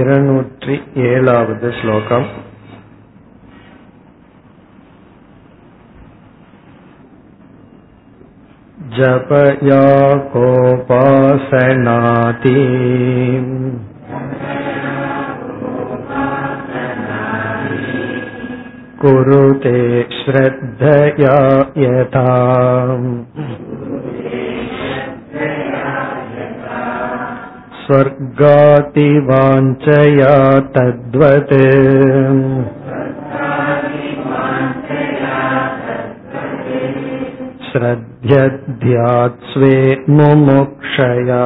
இருநூற்றி ஏழாவது श्लोकम् जपया कोपासनाति कुरुते श्रद्धया यथा स्वर्गातिवाञ्चया तद्वत्। श्रद्ध्ये मुमुक्षया।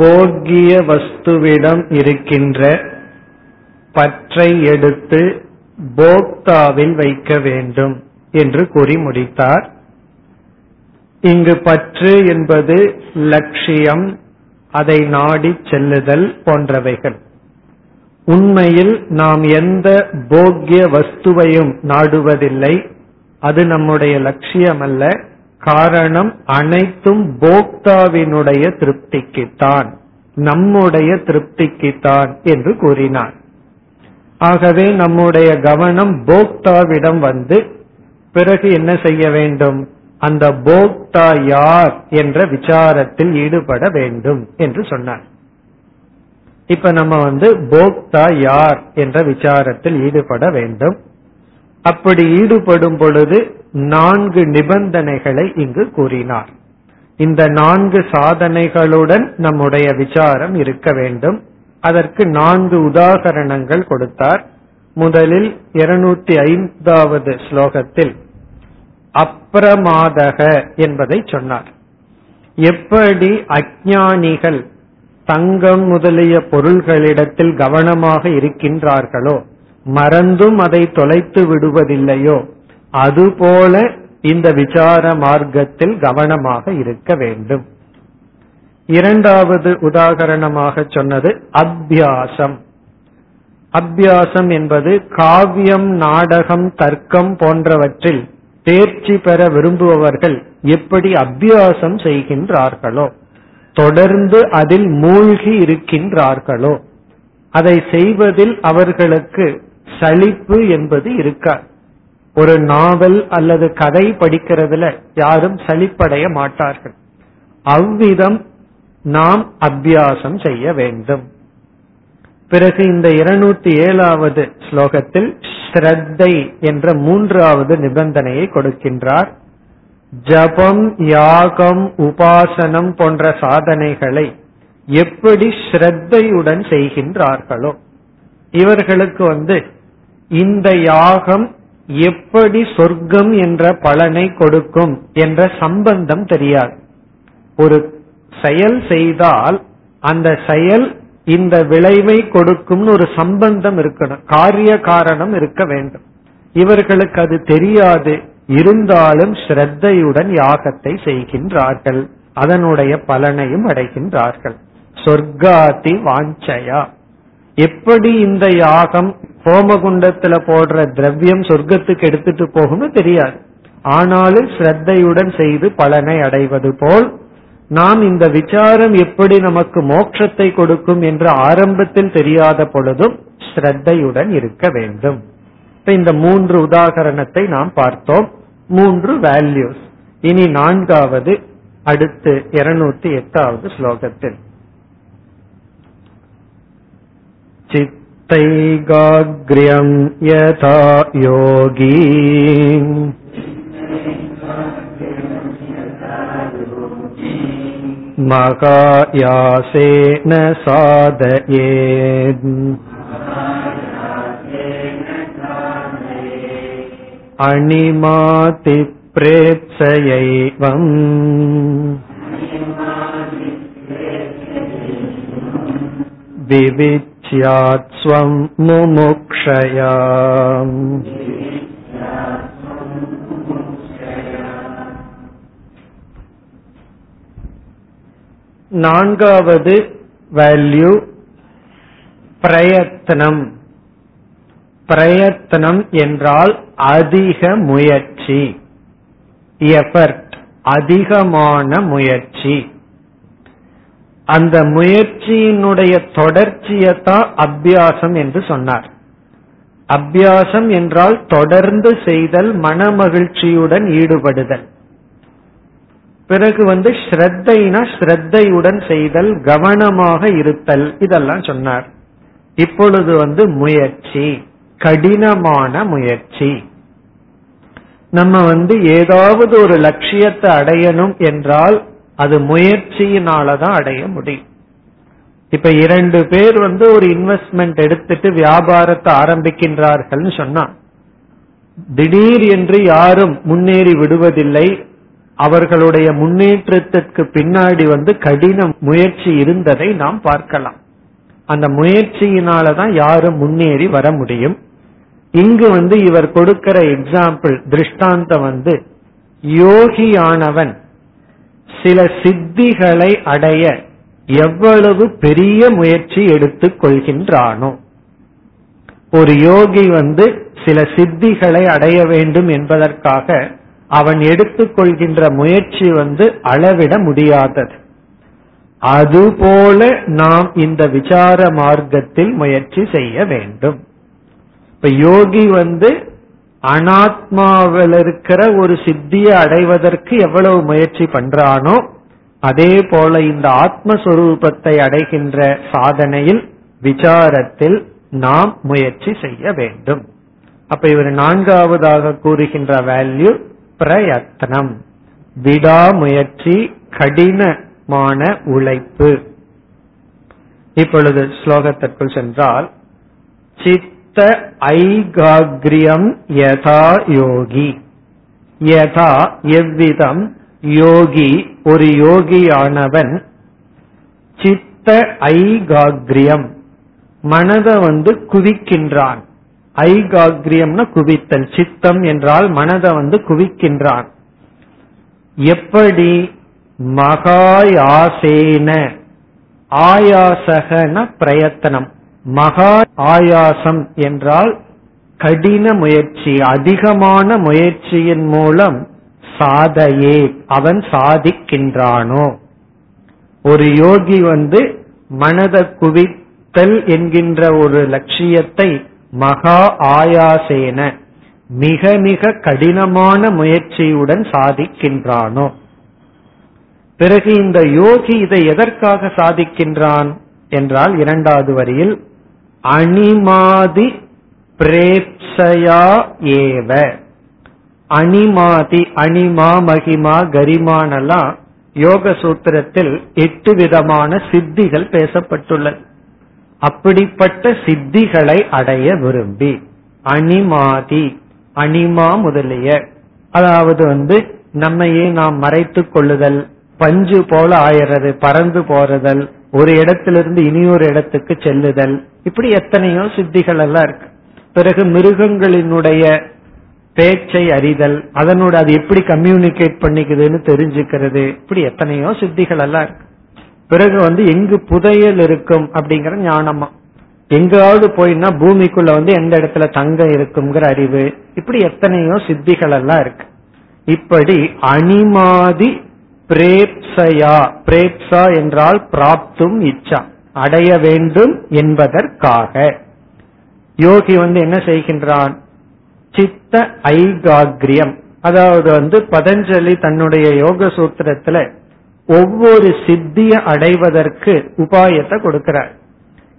भोग्यवस्तु வஸ்துவிடம் இருக்கின்ற பற்றை எடுத்து போக்தாவில் வைக்க வேண்டும் என்று கூறி முடித்தார். இங்கு பற்று என்பது லட்சியம் அதை நாடி செல்லுதல் போன்றவைகள். உண்மையில் நாம் எந்த போக்கிய வஸ்துவையும் நாடுவதில்லை. அது நம்முடைய லட்சியம் அல்ல காரணம் அனைத்தும் போக்தாவினுடைய திருப்திக்குத்தான். நம்முடைய திருப்திக்குத்தான் என்று கூறினார். ஆகவே நம்முடைய கவனம் போக்தாவிடம் வந்து பிறகு என்ன செய்ய வேண்டும்? அந்த போக்தா யார் என்ற விசாரத்தில் ஈடுபட வேண்டும் என்று சொன்னார். இப்ப நம்ம வந்து போக்தா யார் என்ற விசாரத்தில் ஈடுபட வேண்டும். அப்படி ஈடுபடும் பொழுது நான்கு நிபந்தனைகளை இங்கு கூறினார். இந்த நான்கு சாதனைகளுடன் நம்முடைய விசாரம் இருக்க வேண்டும். அதற்கு நான்கு உதாகரணங்கள் கொடுத்தார். முதலில் இருநூத்தி ஐந்தாவது ஸ்லோகத்தில் அப்பிரமாதக என்பதை சொன்னார். எப்படி அஜானிகள் தங்கம் முதலிய பொருள்களிடத்தில் கவனமாக இருக்கின்றார்களோ மறந்தும் அதை தொலைத்து விடுவதில்லையோ அதுபோல இந்த விசார மார்க்கத்தில் கவனமாக இருக்க வேண்டும். இரண்டாவது உதாகரணமாக சொன்னது அபியாசம். அத்தியாசம் என்பது காவியம் நாடகம் தர்க்கம் போன்றவற்றில் தேர்ச்சி பெற விரும்புபவர்கள் எப்படி அபியாசம் செய்கின்றார்களோ தொடர்ந்து அதில் மூழ்கி இருக்கின்றார்களோ அதை செய்வதில் அவர்களுக்கு சலிப்பு என்பது இருக்காது. ஒரு நாவல் அல்லது கதை படிக்கிறதுல யாரும் சலிப்படைய மாட்டார்கள். அவ்விதம் நாம் அபியாசம் செய்ய வேண்டும். பிறகு இந்த இருநூத்தி ஏழாவது ஸ்லோகத்தில் ஸ்ரத்தை என்ற மூன்றாவது நிபந்தனையை கொடுக்கின்றார். ஜபம் யாகம் உபாசனம் போன்ற சாதனைகளை எப்படி ஸ்ரத்தையுடன் செய்கின்றார்களோ இவர்களுக்கு வந்து இந்த யாகம் எப்படி சொர்க்கம் என்ற பலனை கொடுக்கும் என்ற சம்பந்தம் தெரியாது. ஒரு செயல் செய்தால் அந்த செயல் இந்த விளைவை கொடுக்கும்னு ஒரு சம்பந்தம் இருக்கணும். காரிய காரணம் இருக்க வேண்டும். இவர்களுக்கு அது தெரியாது. இருந்தாலும் ஸ்ரத்தையுடன் யாகத்தை செய்கின்றார்கள். அதனுடைய பலனையும் அடைகின்றார்கள். சொர்க்காதி வாஞ்சயா. எப்படி இந்த யாகம் ஹோமகுண்டத்துல போடுற திரவியம் சொர்க்கத்துக்கு எடுத்துட்டு போகும்னு தெரியாது. ஆனாலும் ஸ்ரத்தையுடன் செய்து பலனை அடைவது போல் நாம் இந்த விசாரம் எப்படி நமக்கு மோட்சத்தை கொடுக்கும் என்று ஆரம்பத்தில் தெரியாத பொழுதும் ஸ்ரத்தையுடன் இருக்க வேண்டும். இந்த மூன்று உதாகரணத்தை நாம் பார்த்தோம். மூன்று வேல்யூஸ் இனி நான்காவது அடுத்து இருநூத்தி எட்டாவது ஸ்லோகத்தில். चित्तैगाग्र्यम् यथा योगी मकायासेन साधयेत् अणिमातिप्रेत्सयैवम् विविच्यात् स्वं मुमुक्षया நான்காவது வேல்யூ பிரயத்தனம் பிரயத்தனம் என்றால் அதிக முயற்சி எஃபர்ட் அதிகமான முயற்சி அந்த முயற்சியினுடைய தொடர்ச்சியத்தான் அபியாசம் என்று சொன்னார். அபியாசம் என்றால் தொடர்ந்து செய்தல் மனமகிழ்ச்சியுடன் ஈடுபடுதல். பிறகு வந்து ஸ்ரத்தைனா ஸ்ரத்தையுடன் செய்தல் கவனமாக இருத்தல் இதெல்லாம் சொன்னார். இப்பொழுது வந்து முயற்சி கடினமான முயற்சி. நம்ம வந்து ஏதாவது ஒரு லட்சியத்தை அடையணும் என்றால் அது முயற்சியினாலதான் அடைய முடியும். இப்ப இரண்டு பேர் வந்து ஒரு இன்வெஸ்ட்மெண்ட் எடுத்துட்டு வியாபாரத்தை ஆரம்பிக்கின்றார்கள்னு சொன்னா திடீர் என்று யாரும் முன்னேறி விடுவதில்லை. அவர்களுடைய முன்னேற்றத்திற்கு பின்னாடி வந்து கடின முயற்சி இருந்ததை நாம் பார்க்கலாம். அந்த முயற்சியினாலதான் யாரும் முன்னேறி வர முடியும். இங்கு வந்து இவர் கொடுக்கிற எக்ஸாம்பிள் திருஷ்டாந்தம் வந்து யோகியானவன் சில சித்திகளை அடைய எவ்வளவு பெரிய முயற்சி எடுத்துக் கொள்கின்றானோ. ஒரு யோகி வந்து சில சித்திகளை அடைய வேண்டும் என்பதற்காக அவன் எடுத்துக்கொள்கின்ற முயற்சி வந்து அளவிட முடியாதது. அதுபோல நாம் இந்த விசார மார்க்கத்தில் முயற்சி செய்ய வேண்டும். இப்ப யோகி வந்து அனாத்மாவில் இருக்கிற ஒரு சித்தியை அடைவதற்கு எவ்வளவு முயற்சி பண்றானோ அதே போல இந்த ஆத்மஸ்வரூபத்தை அடைகின்ற சாதனையில் விசாரத்தில் நாம் முயற்சி செய்ய வேண்டும். அப்ப இவர் நான்காவதாக கூறுகின்ற வேல்யூ பிரயத்னம் விடாமுயற்சி கடினமான உழைப்பு. இப்பொழுது ஸ்லோகத்திற்குள் சென்றால் சித்த ஐகாகிரியம் யதா யோகி. யதா எவ்விதம்? யோகி ஒரு யோகியானவன். சித்த ஐகாகிரியம். மனதை வந்து குவிக்கின்றான். ஐகாகிரியம்னா குவித்தல். சித்தம் என்றால் மனதை வந்து குவிக்கின்றான். எப்படி? மகாயாசேன. ஆயாசகன பிரயத்தனம். மகா ஆயாசம் என்றால் கடின முயற்சி அதிகமான முயற்சியின் மூலம் சாதையே அவன் சாதிக்கின்றானோ? ஒரு யோகி வந்து மனத குவித்தல் என்கின்ற ஒரு லட்சியத்தை மகா ஆயாசேன மிக மிக கடினமான முயற்சியுடன் சாதிக்கின்றானோ? பிறகு இந்த யோகி இதை எதற்காக சாதிக்கின்றான்? என்றால் இரண்டாவது வரியில் அனிமாதி பிரேப்சயா ஏவ. அனிமாதி அனிமா மகிமா கரிமானெல்லாம் யோக சூத்திரத்தில் எட்டு விதமான சித்திகள் பேசப்பட்டுள்ளது. அப்படிப்பட்ட சித்திகளை அடைய விரும்பி. அனிமாதி அனிமா முதலிய. அதாவது வந்து நம்மையே நாம் மறைத்துக் கொள்ளுதல் பஞ்சு போல ஆயிறது பறந்து போறதல் ஒரு இடத்திலிருந்து இனியொரு இடத்துக்கு செல்லுதல். இப்படி எத்தனையோ சித்திகள் எல்லாம் இருக்கு. பிறகு மிருகங்களினுடைய பேச்சை அறிதல் அதனோட அது எப்படி கம்யூனிகேட் பண்ணிக்குதுன்னு தெரிஞ்சுக்கிறது. இப்படி எத்தனையோ சித்திகள் எல்லாம் இருக்கு. பிறகு வந்து எங்கு புதையல் இருக்கும் அப்படிங்கிற ஞானமா. எங்காவது போயின்னா பூமிக்குள்ள வந்து எந்த இடத்துல தங்கம் இருக்குங்கிற அறிவு. இப்படி எத்தனையோ சித்திகள் எல்லாம் இருக்கு. இப்படி அணிமாதி பிரேப்சயா. பிரேப்சா என்றால் பிராப்தும் இச்சா. அடைய வேண்டும் என்பதற்காக. யோகி வந்து என்ன செய்கின்றான்? சித்த ஐகாகிரியம். அதாவது வந்து பதஞ்சலி தன்னுடைய யோக சூத்திரத்துல ஒவ்வொரு சித்திய அடைவதற்கு உபாயத்தை கொடுக்கிறார்.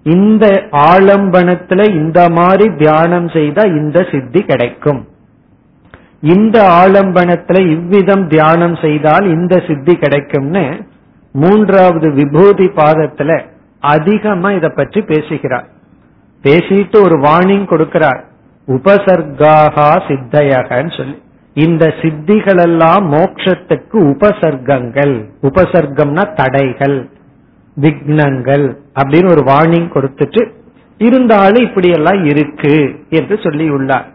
இந்த ஆலம்பனத்துல இந்த மாதிரி தியானம் செய்தா இந்த சித்தி கிடைக்கும். இந்த ஆலம்பனத்துல இவ்விதம் தியானம் செய்தால் இந்த சித்தி கிடைக்கும்னு மூன்றாவது விபூதி பாதத்துல அதிகமா இத பற்றி பேசுகிறார். பேசிட்டு ஒரு வார்னிங் கொடுக்கிறார். உபசர்காகா சித்தையகன்னு சொல்லி. இந்த சித்திகள் எல்லாம் மோட்சத்துக்கு உபசர்க்கங்கள். உபசர்க்கம்னா தடைகள் விக்னங்கள் அப்படின்னு ஒரு வார்னிங் கொடுத்துட்டு இருந்தாலும் இப்படி எல்லாம் இருக்கு என்று சொல்லி உள்ளார்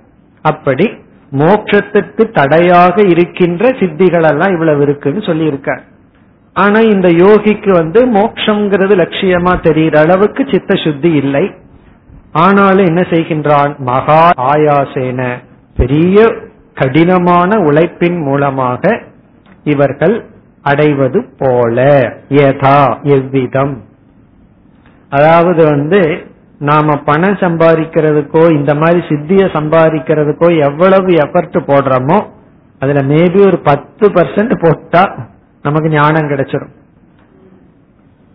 அப்படி மோட்சத்துக்கு தடையாக இருக்கின்ற சித்திகள் எல்லாம் இவ்வளவு இருக்குன்னு சொல்லி இருக்க ஆனா இந்த யோகிக்கு வந்து மோட்சம்ங்கிறது லட்சியமா தெரிகிற அளவுக்கு சித்த சுத்தி இல்லை. ஆனாலும் என்ன செய்கின்றான்? மகா ஆயாசேன. பெரிய கடினமான உழைப்பின் மூலமாக இவர்கள் அடைவது போல. ஏதா எவ்விதம். அதாவது வந்து நாம பணம் சம்பாதிக்கிறதுக்கோ இந்த மாதிரி சித்திய சம்பாதிக்கிறதுக்கோ எவ்வளவு எஃபர்ட் போடுறோமோ அதுல மேபி ஒரு பத்து பர்சன்ட் போட்டா நமக்கு ஞானம் கிடைச்சிடும்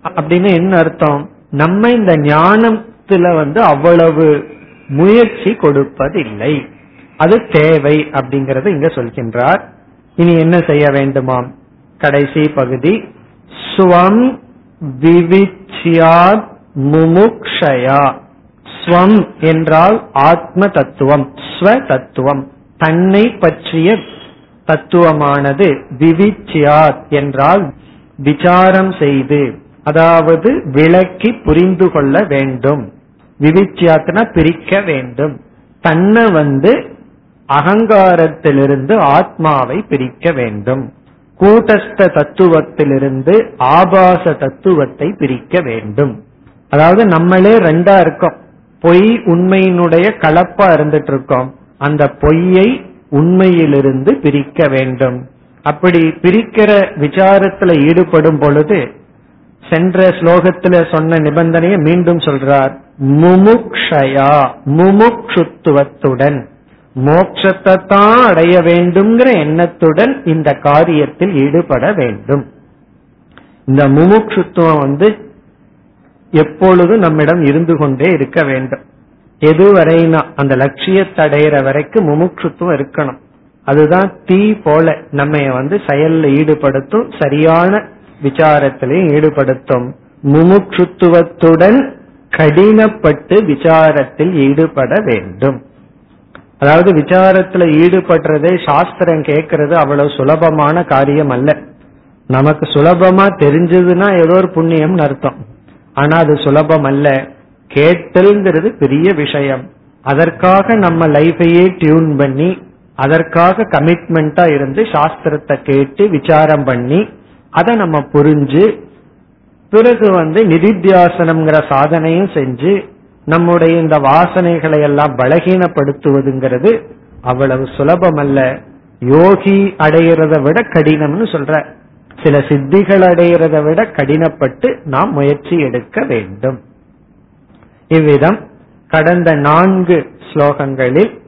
அப்படின்னு என்ன அர்த்தம்? நம்ம இந்த ஞானத்துல வந்து அவ்வளவு முயற்சி கொடுப்பதில்லை. அது தேவை அப்படிங்கறது இங்க சொல்கின்றார். இனி என்ன செய்ய வேண்டுமாம்? கடைசி பகுதி ஸ்வம் விவிச்சியாத் முமுக்ஷயா. ஸ்வம் என்றால் ஆத்ம தத்துவம் ஸ்வ தத்துவம் தன்னை பற்றிய தத்துவமானது விவிச்சியாத் என்றால் விசாரம் செய்து அதாவது விளக்கி புரிந்து கொள்ள வேண்டும். விவிச்சியாத்னா பிரிக்க வேண்டும். தன்னை வந்து அகங்காரத்திலிருந்து ஆத்மாவை பிரிக்க வேண்டும். கூட்டஸ்த தத்துவத்திலிருந்து ஆபாச தத்துவத்தை பிரிக்க வேண்டும். அதாவது நம்மளே ரெண்டா இருக்கோம். பொய் உண்மையினுடைய கலப்பா இருந்துட்டு இருக்கோம். அந்த பொய்யை உண்மையிலிருந்து பிரிக்க வேண்டும். அப்படி பிரிக்கிற விசாரத்துல ஈடுபடும் பொழுது சென்ற ஸ்லோகத்துல சொன்ன நிபந்தனையை மீண்டும் சொல்றார். முமுக்ஷயா முமுக்ஷுத்துவத்துடன். மோட்சத்தை தான் அடைய வேண்டும்ங்கிற எண்ணத்துடன் இந்த காரியத்தில் ஈடுபட வேண்டும். இந்த முமுக்ஷுத்துவம் வந்து எப்பொழுதும் நம்மிடம் இருந்து கொண்டே இருக்க வேண்டும். எதுவரைனா அந்த லட்சியத்தை அடையிற வரைக்கும் முமுட்சுத்துவம் இருக்கணும். அதுதான் தீ போல நம்ம வந்து செயல்ல ஈடுபடுத்தும் சரியான விசாரத்திலையும் ஈடுபடுத்தும். முமுட்சுத்துவத்துடன் கடினப்பட்டு விசாரத்தில் ஈடுபட வேண்டும். அதாவது விசாரத்துல ஈடுபடுறதே சாஸ்திரம் கேட்கறது அவ்வளவு சுலபமான காரியம் அல்ல. நமக்கு சுலபமா தெரிஞ்சதுன்னா ஏதோ ஒரு புண்ணியம்னு அர்த்தம். ஆனா அது சுலபம் அல்ல கேட்டல்ங்கிறது பெரிய விஷயம். அதற்காக நம்ம லைஃபையே டியூன் பண்ணி அதற்காக கமிட்மெண்டா இருந்து சாஸ்திரத்தை கேட்டு விசாரம் பண்ணி அதை நம்ம புரிஞ்சு பிறகு வந்து நிதித்தியாசனம்ங்கிற சாதனையும் செஞ்சு நம்முடைய இந்த வாசனைகளை எல்லாம் பலகீனப்படுத்துவதுங்கிறது அவ்வளவு சுலபம் அல்ல யோகி அடையிறத விட கடினம்னு சொல்ற. சில சித்திகள் அடைகிறத விட கடினப்பட்டு நாம் முயற்சி எடுக்க வேண்டும். இவ்விதம் கடந்த நான்கு ஸ்லோகங்களில்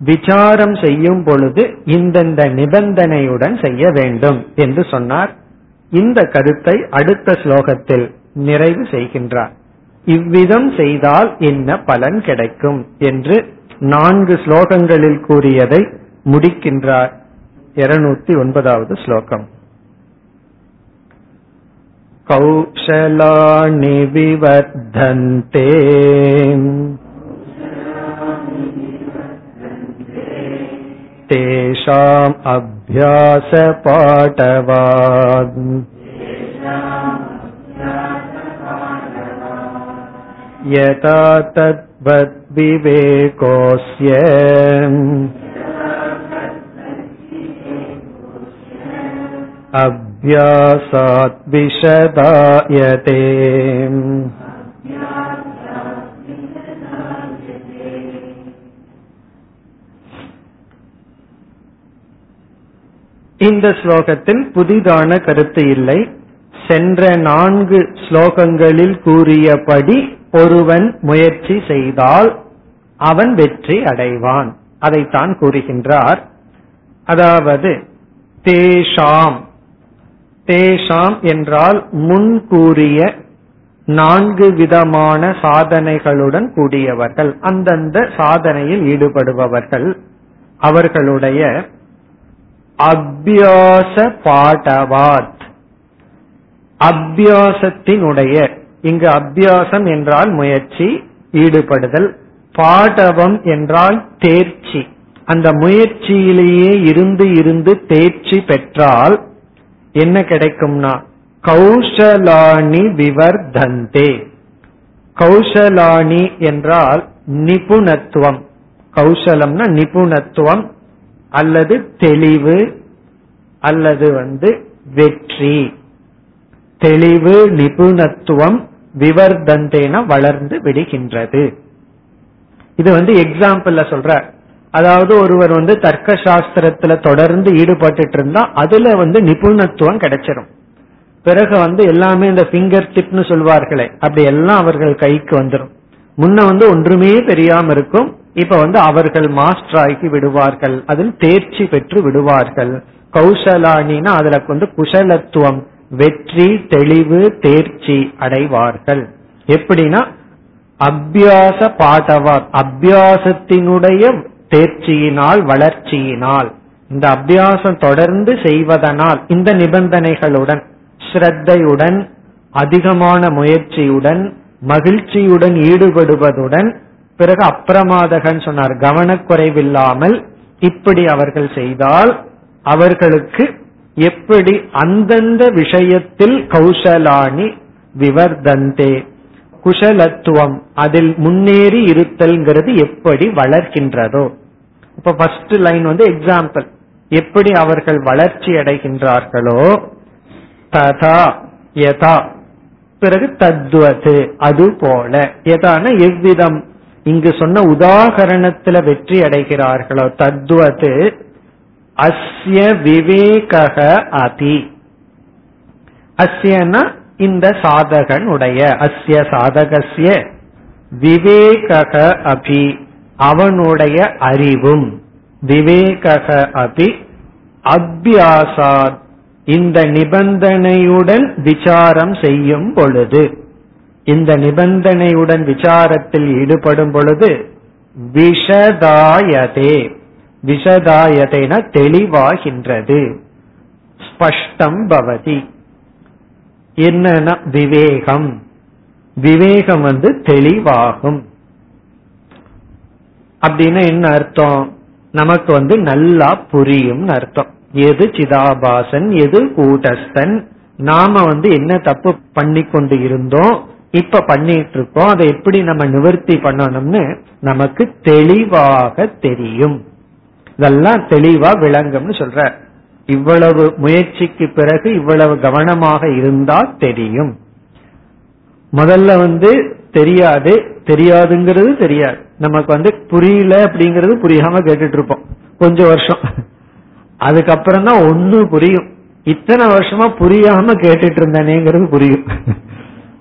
விசாரம் செய்யும் பொழுது இந்தந்த நிபந்தனையுடன் செய்ய வேண்டும் என்று சொன்னார். இந்த கருத்தை அடுத்த ஸ்லோகத்தில் நிறைவு செய்கின்றார். இவ்விதம் செய்தால் என்ன பலன் கிடைக்கும் என்று நான்கு ஸ்லோகங்களில் கூறியதை முடிக்கின்றார். இருநூத்தி ஒன்பதாவது ஸ்லோகம். कौशलानि विवर्धन्ते तेषाम् अभ्यासपाटवान् यथा तद्वद्विवेकोऽस्य अभ्यासात् विशदायते இந்த ஸ்லோகத்தில் புதிதான கருத்து இல்லை சென்ற நான்கு ஸ்லோகங்களில் கூறியபடி ஒருவன் முயற்சி செய்தால் அவன் வெற்றி அடைவான் அதைத்தான் கூறுகின்றார் அதாவது தேஷாம் தேஷாம் என்றால் முன் கூறிய நான்கு விதமான சாதனைகளுடன் கூடியவர்கள். அந்தந்த சாதனையில் ஈடுபடுபவர்கள். அவர்களுடைய அபியாச பாடவாத் அபியாசத்தினுடைய இங்கு அபியாசம் என்றால் முயற்சி ஈடுபடுதல். பாடவம் என்றால் தேர்ச்சி. அந்த முயற்சியிலேயே இருந்து இருந்து தேர்ச்சி பெற்றால் என்ன கிடைக்கும்னா? கௌஷலாணி விவர்தந்தே. கௌசலாணி என்றால் நிபுணத்துவம். கௌசலம்னா நிபுணத்துவம் அல்லது தெளிவு அல்லது வந்து வெற்றி. தெளிவு நிபுணத்துவம் விவர்தந்தேன வளர்ந்து விடுகின்றது. இது வந்து எக்ஸாம்பிள்ல சொல்ற அதாவது ஒருவர் வந்து தர்க்க சாஸ்திரத்துல தொடர்ந்து ஈடுபட்டு இருந்தா அதுல வந்து நிபுணத்துவம் கிடைச்சிடும் பிறகு வந்து எல்லாமே இந்த பிங்கர் டிப்னு சொல்வார்களே அப்படி எல்லாம் அவர்கள் கைக்கு வந்துடும் முன்ன வந்து ஒன்றுமே தெரியாம இருக்கும் இப்ப வந்து அவர்கள் மாஸ்டர் ஆகி விடுவார்கள் அதில் தேர்ச்சி பெற்று விடுவார்கள். கௌசலானினா அதுல வந்து குஷலத்துவம் வெற்றி தெளிவு தேர்ச்சி அடைவார்கள். எப்படின்னா அபியாச பாடவார் அபியாசத்தினுடைய தேர்ச்சியினால் வளர்ச்சியினால். இந்த அபியாசம் தொடர்ந்து செய்வதனால் இந்த நிபந்தனைகளுடன் ஸ்ரத்தையுடன் அதிகமான முயற்சியுடன் மகிழ்ச்சியுடன் ஈடுபடுவதுடன் பிறகு அப்பிரமாதகன் சொன்னார் கவனக்குறைவில்லாமல் இப்படி அவர்கள் செய்தால் அவர்களுக்கு எப்படி அந்தந்த விஷயத்தில் கௌசலானி விவர்தந்தே குஷலத்துவம் அதில் முன்னேறி இருத்தல்ங்கிறது எப்படி வளர்க்கின்றதோ. இப்ப ஃபர்ஸ்ட் லைன் வந்து எக்ஸாம்பிள் எப்படி அவர்கள் வளர்ச்சி அடைகின்றார்களோ ததா யதா. பிறகு தத்வது அது போல. எதான எவ்விதம்? இங்கு சொன்ன உதாகரணத்துல வெற்றி அடைகிறார்களோ தத்வது அஸ்ய விவேக அதி. அஸ்யனா இந்த சாதகன் உடைய அஸ்ய சாதகசிய விவேக அபி அவனுடைய அறிவும். விவேக அபி அபியாசாத் இந்த நிபந்தனையுடன் விசாரம் செய்யும் பொழுது இந்த நிபந்தனையுடன் விசாரத்தில் ஈடுபடும் பொழுது விஷதாயதே விஷதாயதேன தெளிவாகின்றது. ஸ்பஷ்டம் பவதி. என்னன்னா விவேகம். விவேகம் வந்து தெளிவாகும். அப்படின்னு என்ன அர்த்தம்? நமக்கு வந்து நல்லா புரியும் அர்த்தம். எது சிதாபாசன் எது கூட்டஸ்தன் நாம வந்து என்ன தப்பு பண்ணி கொண்டு இருந்தோம் இப்ப பண்ணிட்டு இருக்கோம் அதை எப்படி நம்ம நிவர்த்தி பண்ணணும்னு நமக்கு தெளிவாக தெரியும். இதெல்லாம் தெளிவா விளங்கும்னு சொல்ற இவ்வளவு முயற்சிக்கு பிறகு இவ்வளவு கவனமாக இருந்தால் தெரியும். முதல்ல வந்து தெரியாது தெரியாதுங்கிறது தெரியாது. நமக்கு வந்து புரியல அப்படிங்கறது புரியாம கேட்டுட்டு இருப்போம் கொஞ்சம் வருஷம். அதுக்கப்புறம் தான் ஒன்னு புரியும். இத்தனை வருஷமா புரியாம கேட்டுட்டு இருந்தேனேங்கிறது புரியும்.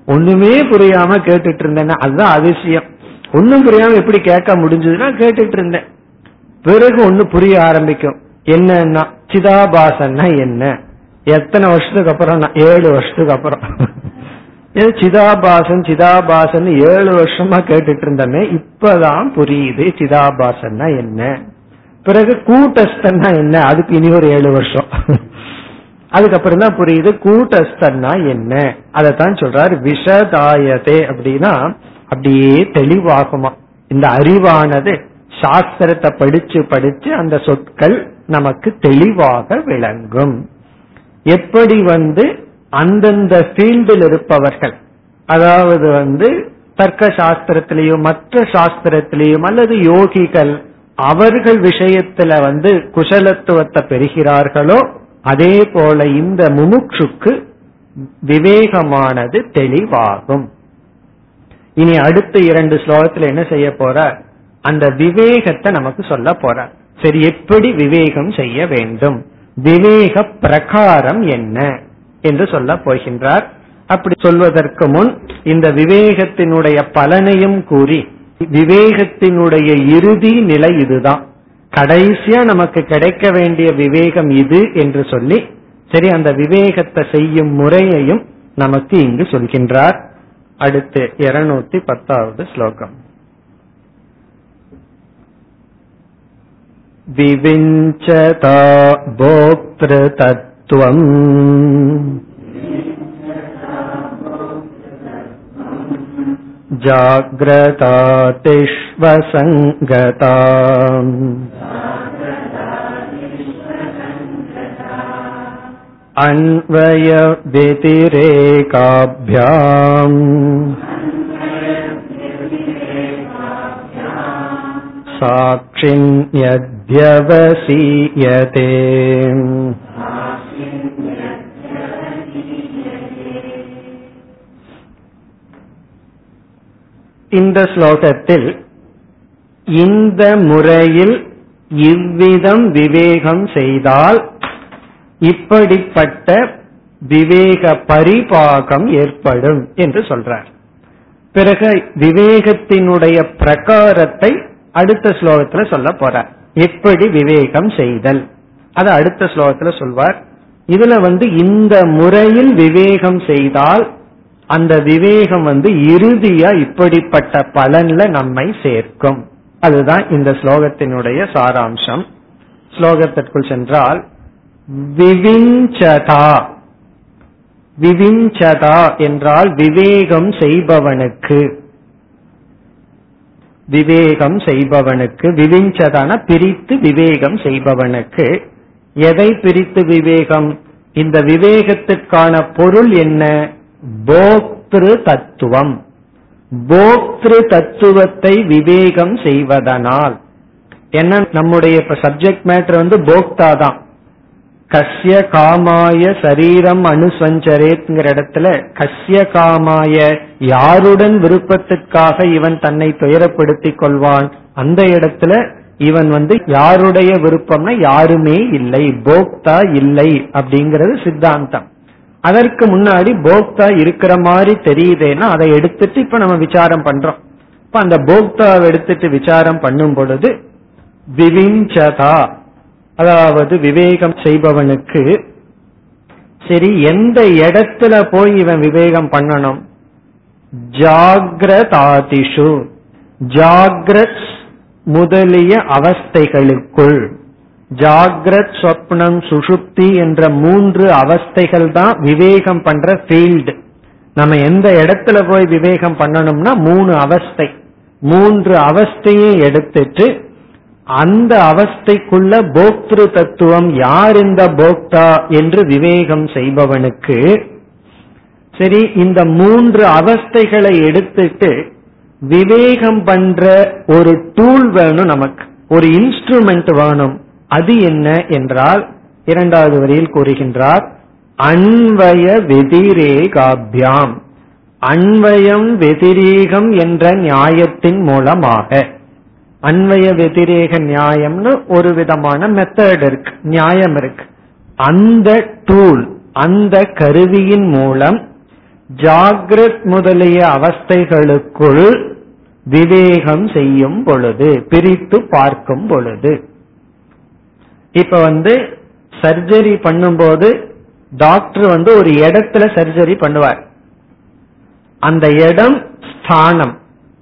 ஒண்ணுமே புரியாம கேட்டுட்டு இருந்தேன்னா அதுதான் அதிசயம். ஒன்னும் புரியாம எப்படி கேட்க முடிஞ்சதுன்னா கேட்டுட்டு இருந்தேன் பிறகு ஒன்னு புரிய ஆரம்பிக்கும். என்னன்னா சிதாபாசன்னா என்ன? எத்தனை வருஷத்துக்கு அப்புறம்? ஏழு வருஷத்துக்கு அப்புறம். சிதாபாசன் சிதாபாசன் ஏழு வருஷமா கேட்டுட்டு இருந்தமே இப்பதான் புரியுது சிதாபாசன்னா என்ன. பிறகு கூட்டஸ்தன்னா என்ன? அதுக்கு இனி ஒரு ஏழு வருஷம். அதுக்கப்புறம் தான் புரியுது கூட்டஸ்தன்னா என்ன. அதைத்தான் சொல்றாரு விஷதாயதே அப்படின்னா அப்படியே தெளிவாகுமா. இந்த அறிவானது சாஸ்திரத்தை படிச்சு படிச்சு அந்த சொற்கள் நமக்கு தெளிவாக விளங்கும். எப்படி வந்து அந்தந்த ஃபீல்டில் இருப்பவர்கள் அதாவது வந்து தர்க்க சாஸ்திரத்திலேயும் மற்ற சாஸ்திரத்திலேயும் அல்லது யோகிகள் அவர்கள் விஷயத்துல வந்து குசலத்துவத்தை பெறுகிறார்களோ அதே போல இந்த முமுட்சுக்கு விவேகமானது தெளிவாகும். இனி அடுத்த இரண்டு ஸ்லோகத்துல என்ன செய்ய போற அந்த விவேகத்தை நமக்கு சொல்ல போற சரி எப்படி விவேகம் செய்ய வேண்டும்? விவேக பிரகாரம் என்ன என்று சொல்ல போகின்றார். அப்படி சொல்வதற்கு முன் இந்த விவேகத்தினுடைய பலனையும் கூறி விவேகத்தினுடைய இறுதி நிலை இதுதான். கடைசியா நமக்கு கிடைக்க வேண்டிய விவேகம் இது என்று சொல்லி சரி அந்த விவேகத்தை செய்யும் முறையையும் நமக்கு இங்கு சொல்கின்றார். அடுத்து இருநூத்தி பத்தாவது ஸ்லோகம். विविञ्चता भोक्तृतत्त्वम् जाग्रतातिष्वसङ्गता अन्वयव्यतिरेकाभ्याम् வியவசீயதே இந்த ஸ்லோகத்தில் இந்த முறையில் இவ்விதம் விவேகம் செய்தால் இப்படிப்பட்ட விவேக பரிபாகம் ஏற்படும் என்று சொல்றார். பிறகு விவேகத்தினுடைய பிரகாரத்தை அடுத்த ஸ்லோகத்தில் சொல்ல போறார். எப்படி விவேகம் செய்தல். அது அடுத்த ஸ்லோகத்துல சொல்வார். இதுல வந்து இந்த முறையில் விவேகம் செய்தால் அந்த விவேகம் வந்து இறுதியா இப்படிப்பட்ட பலன்ல நம்மை சேர்க்கும். அதுதான் இந்த ஸ்லோகத்தினுடைய சாராம்சம். ஸ்லோகத்திற்குள் சென்றால் விவிஞ்சதா. விவிஞ்சதா என்றால் விவேகம் செய்பவனுக்கு. விவேகம் செய்பவனுக்கு விவிஞ்சதான பிரித்து விவேகம் செய்பவனுக்கு எதை பிரித்து விவேகம்? இந்த விவேகத்திற்கான பொருள் என்ன? போக்திரு தத்துவம். போக்திரு தத்துவத்தை விவேகம் செய்வதனால். என்ன? நம்முடைய இப்ப சப்ஜெக்ட் மேட்டர் வந்து போக்தா தான் கஸ்ய காமாய சரீரம் அனுசஞ்சரேத்ங்கிற இடத்துல கஸ்ய காமாய யாருடன் விருப்பத்திற்காக இவன் தன்னை துயரப்படுத்திக் கொள்வான்? அந்த இடத்துல இவன் வந்து யாருடைய விருப்பம்னா யாருமே இல்லை போக்தா இல்லை அப்படிங்கிறது சித்தாந்தம். அதற்கு முன்னாடி போக்தா இருக்கிற மாதிரி தெரியுதேன்னா அதை எடுத்துட்டு இப்ப நம்ம விசாரம் பண்றோம். இப்ப அந்த போக்தாவை எடுத்துட்டு விசாரம் பண்ணும் பொழுது விவிஞ்சதா அதாவது விவேகம் செய்பவனுக்கு சரி எந்த இடத்துல போய் இவன் விவேகம் பண்ணணும்? ஜாகிரதாதிஷு. ஜாகிரத் முதலிய அவஸ்தைகளுக்குள். ஜாகிரத் சொப்னம் சுஷுப்தி என்ற மூன்று அவஸ்தைகள் தான் விவேகம் பண்ற ஃபீல்டு. நம்ம எந்த இடத்துல போய் விவேகம் பண்ணணும்னா மூணு அவஸ்தை. மூன்று அவஸ்தையை எடுத்துட்டு அந்த அவஸ்தைக்குள்ள போக்திரு தத்துவம் யார் இந்த போக்தா என்று விவேகம் செய்பவனுக்கு சரி இந்த மூன்று அவஸ்தைகளை எடுத்துட்டு விவேகம் பண்ற ஒரு டூல் வேணும் நமக்கு. ஒரு இன்ஸ்ட்ருமெண்ட் வேணும். அது என்ன என்றால் இரண்டாவது வரியில் கூறுகின்றார் அன்வய வெதிரேகாபியாம். அன்வயம் வெதிரேகம் என்ற நியாயத்தின் மூலமாக. அன்வய வெதிரேக நியாயம்னு ஒரு விதமான மெத்தட் இருக்கு நியாயம் இருக்கு. அந்த டூல் அந்த கருவியின் மூலம் ஜாகிரத் முதலிய அவஸ்தைகளுக்குள் விவேகம் செய்யும் பொழுது பிரித்து பார்க்கும் பொழுது. இப்ப வந்து சர்ஜரி பண்ணும்போது டாக்டர் வந்து ஒரு இடத்துல சர்ஜரி பண்ணுவார். அந்த இடம் ஸ்தானம்.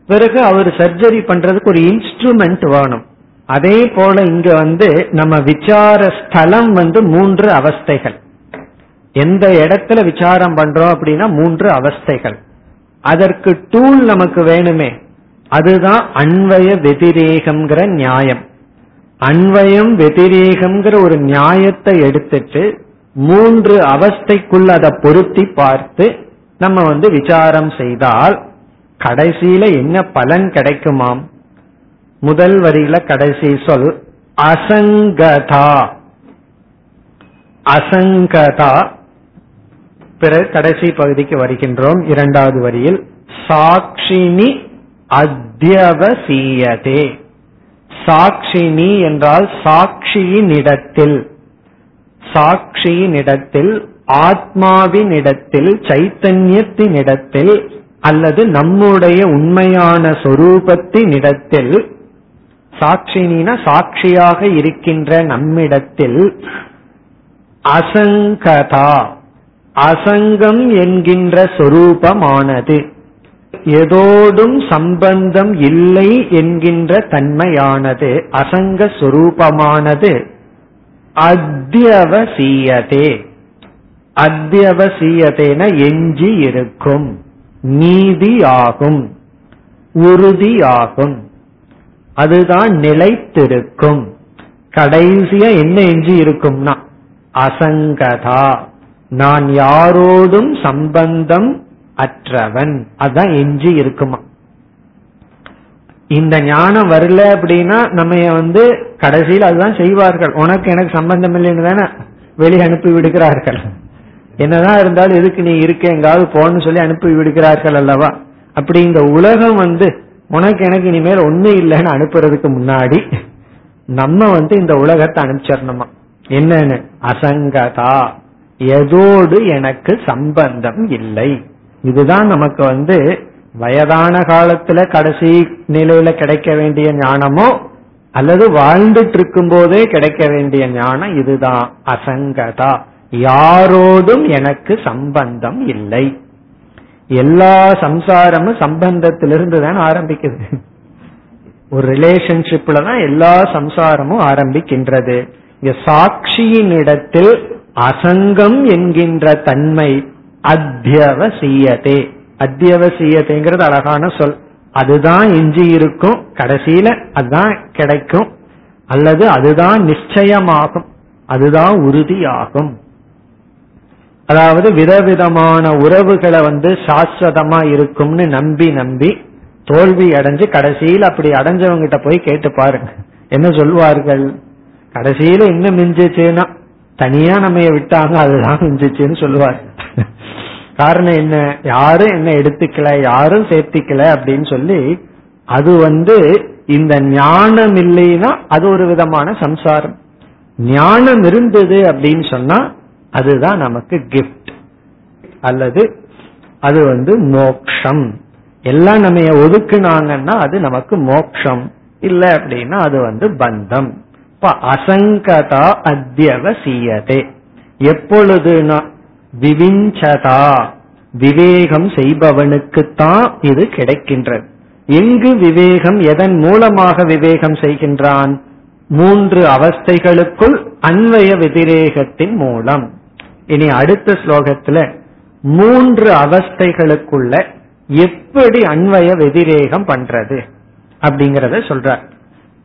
பிறகு அவர் சர்ஜரி பண்றதுக்கு ஒரு இன்ஸ்ட்ருமெண்ட் வேணும். அதே போல இங்க வந்து நம்ம விசார ஸ்தலம் வந்து மூன்று அவஸ்தைகள். எந்த இடத்துல விசாரம் பண்றோம் அப்படின்னா மூன்று அவஸ்தைகள். அதற்கு டூல் நமக்கு வேணுமே. அதுதான் அன்வய வெதிரேகம்ங்கிற நியாயம். அன்வயம் வெதிரேகம்ங்கிற ஒரு நியாயத்தை எடுத்துட்டு மூன்று அவஸ்தைக்குள்ள அதை பொருத்தி பார்த்து நம்ம வந்து விசாரம் செய்தால் கடைசியில என்ன பலன் கிடைக்குமாம்? முதல் வரியில கடைசி சொல் அசங்கதா. அசங்கதா. பிறகு கடைசி பகுதிக்கு வருகின்றோம். இரண்டாவது வரியில் சாட்சினி அத்தியவசியதே. சாட்சினி என்றால் சாட்சியினிடத்தில். சாட்சியினிடத்தில் ஆத்மாவினிடத்தில் சைத்தன்யத்தினிடத்தில் அல்லது நம்முடைய உண்மையான சொரூபத்தினிடத்தில் சாட்சினா சாட்சியாக இருக்கின்ற நம்மிடத்தில் அசங்கதா அசங்கம் என்கின்ற சொரூபமானது. எதோடும் சம்பந்தம் இல்லை என்கின்ற தன்மையானது அசங்க சொரூபமானது. அத்தியவசியதே. அத்தியவசியதேன எஞ்சி இருக்கும். நீதியாகும் உறுதியாகும். அதுதான் நிலைத்திருக்கும். கடைசியா என்ன எஞ்சி இருக்கும்னா அசங்கதா. நான் யாரோடும் சம்பந்தம் அற்றவன். அதான் எஞ்சி இருக்குமா. இந்த ஞானம் வரல அப்படின்னா நம்ம வந்து கடைசியில் அதுதான் செய்வார்கள். உனக்கு எனக்கு சம்பந்தம் இல்லைன்னு தானே வெளியே அனுப்பி விடுகிறார்கள். என்னதான் இருந்தாலும் எதுக்கு நீ இருக்க? எங்காவது போன்னு சொல்லி அனுப்பி விடுகிறார்கள் அல்லவா? அப்படி இந்த உலகம் வந்து உனக்கு எனக்கு இனிமேல் ஒண்ணு இல்லைன்னு அனுப்புறதுக்கு முன்னாடி நம்ம வந்து இந்த உலகத்தை அனுப்பிச்சிடணுமா? என்னன்னு? அசங்கதா. எதோடு எனக்கு சம்பந்தம் இல்லை. இதுதான் நமக்கு வந்து வயதான காலத்துல கடைசி நிலையில கிடைக்க வேண்டிய ஞானமோ அல்லது வாழ்ந்துட்டு இருக்கும் போதே கிடைக்க வேண்டிய ஞானம் இதுதான். அசங்கதா. யாரோடும் எனக்கு சம்பந்தம் இல்லை. எல்லா சம்சாரமும் சம்பந்தத்திலிருந்து தான் ஆரம்பிக்குது. ஒரு ரிலேஷன்ஷிப்ல தான் எல்லா சம்சாரமும் ஆரம்பிக்கின்றது. இங்க சாட்சியின் இடத்தில் அசங்கம் என்கின்ற தன்மை அத்தியவசியதே அத்தியவசியத்தைங்கிறது அழகான சொல். அதுதான் எஞ்சி இருக்கும் கடைசியில அதுதான் கிடைக்கும். அல்லது அதுதான் நிச்சயமாகும் அதுதான் உறுதியாகும். அதாவது விதவிதமான உறவுகளை வந்து சாஸ்வதமா இருக்கும்னு நம்பி நம்பி தோல்வி அடைஞ்சு கடைசியில் அப்படி அடைஞ்சவங்கிட்ட போய் கேட்டு பாருங்க. என்ன சொல்வார்கள்? கடைசியில என்ன மிஞ்சிச்சுன்னா தனியா நம்ம விட்டாங்க அதுதான் மிஞ்சிச்சுன்னு சொல்லுவார். காரணம் என்ன? யாரும் என்ன எடுத்துக்கல யாரும் சேர்த்திக்கல அப்படின்னு சொல்லி அது வந்து இந்த ஞானம் இல்லைன்னா அது ஒரு விதமான சம்சாரம். ஞானம் இருந்தது அப்படின்னு சொன்னா அதுதான் நமக்கு கிஃப்ட் அல்லது அது வந்து மோக்ஷம். எல்லாம் நம்ம ஒதுக்குனாங்கன்னா அது நமக்கு மோக்ஷம். இல்ல அப்படின்னா அது வந்து பந்தம். அசங்கதா அத்தியவசியதே. எப்பொழுதுனா விவிஞ்சதா. விவேகம் செய்பவனுக்குத்தான் இது கிடைக்கின்றது. எங்கு விவேகம் எதன் மூலமாக விவேகம் செய்கின்றான்? மூன்று அவஸ்தைகளுக்குள் அன்வய விதிரேகத்தின் மூலம். இனி அடுத்த ஸ்லோகத்துல மூன்று அவஸ்தைகளுக்குள்ள எப்படி அன்வய வெதிரேகம் பண்றது அப்படிங்கறத சொல்றார்.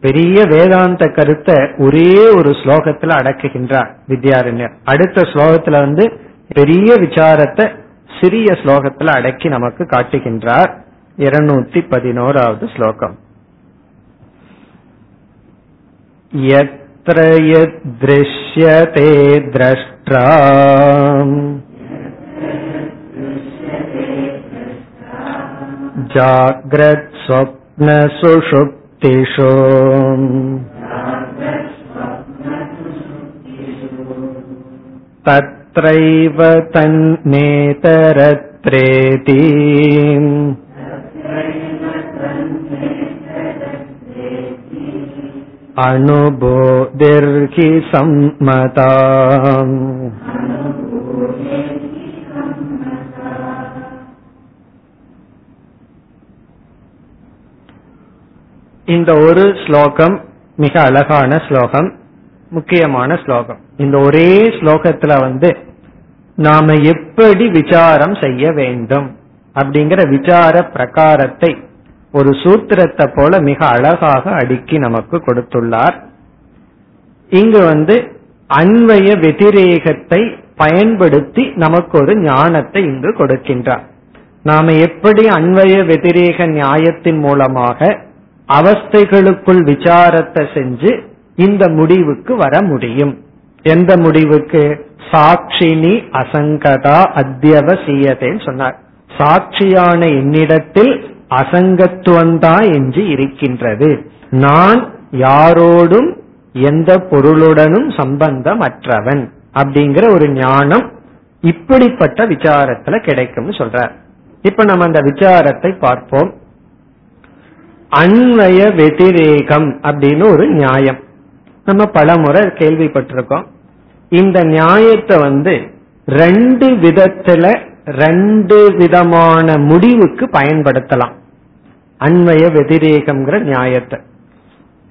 பெரிய வேதாந்த கருத்தை ஒரே ஒரு ஸ்லோகத்துல அடக்குகின்றார் வித்யாரண்யர். அடுத்த ஸ்லோகத்துல வந்து பெரிய விசாரத்தை சிறிய ஸ்லோகத்துல அடக்கி நமக்கு காட்டுகின்றார் இருநூத்தி பதினோராவது ஸ்லோகம். यत्र यदृश्यते द्रष्ट्रा जाग्रत्स्वप्नसुषुप्तिषु तत्रैव तन्नेतरत्रेति அனுபோதிர்கி சம்மதாம் இந்த ஒரு ஸ்லோகம் மிக அழகான ஸ்லோகம் முக்கியமான ஸ்லோகம். இந்த ஒரே ஸ்லோகத்துல வந்து நாம எப்படி விசாரம் செய்ய வேண்டும் அப்படிங்கிற விசார பிரகாரத்தை ஒரு சூத்திரத்தை போல மிக அழகாக அடுக்கி நமக்கு கொடுத்துள்ளார். இங்கு வந்து அன்வய வெதிரேகத்தை பயன்படுத்தி நமக்கு ஒரு ஞானத்தை இங்கு கொடுக்கின்றார். நாம எப்படி அன்வய வெதிரேக நியாயத்தின் மூலமாக அவஸ்தைகளுக்குள் விசாரத்தை செஞ்சு இந்த முடிவுக்கு வர முடியும். எந்த முடிவுக்கு? சாட்சினி அசங்கதா அத்தியவசியதேன்னு சொன்னார். சாட்சியான என்னிடத்தில் அசங்கத்துவந்தான் என்று இருக்கின்றது. நான் யாரோடும் எந்த பொருளுடனும் சம்பந்தம் அற்றவன் அப்படிங்கிற ஒரு ஞானம் இப்படிப்பட்ட விசாரத்துல கிடைக்கும்னு சொல்றார். இப்ப நம்ம அந்த விசாரத்தை பார்ப்போம். அன்வய வெதிரேகம் அப்படின்னு ஒரு நியாயம். நம்ம பல முறை கேள்விப்பட்டிருக்கோம். இந்த நியாயத்தை வந்து ரெண்டு விதத்துல ரெண்டு விதமான முடிவுக்கு பயன்படுத்தலாம். அன்வய வெதிரேகம்ங்கிற நியாயத்தை.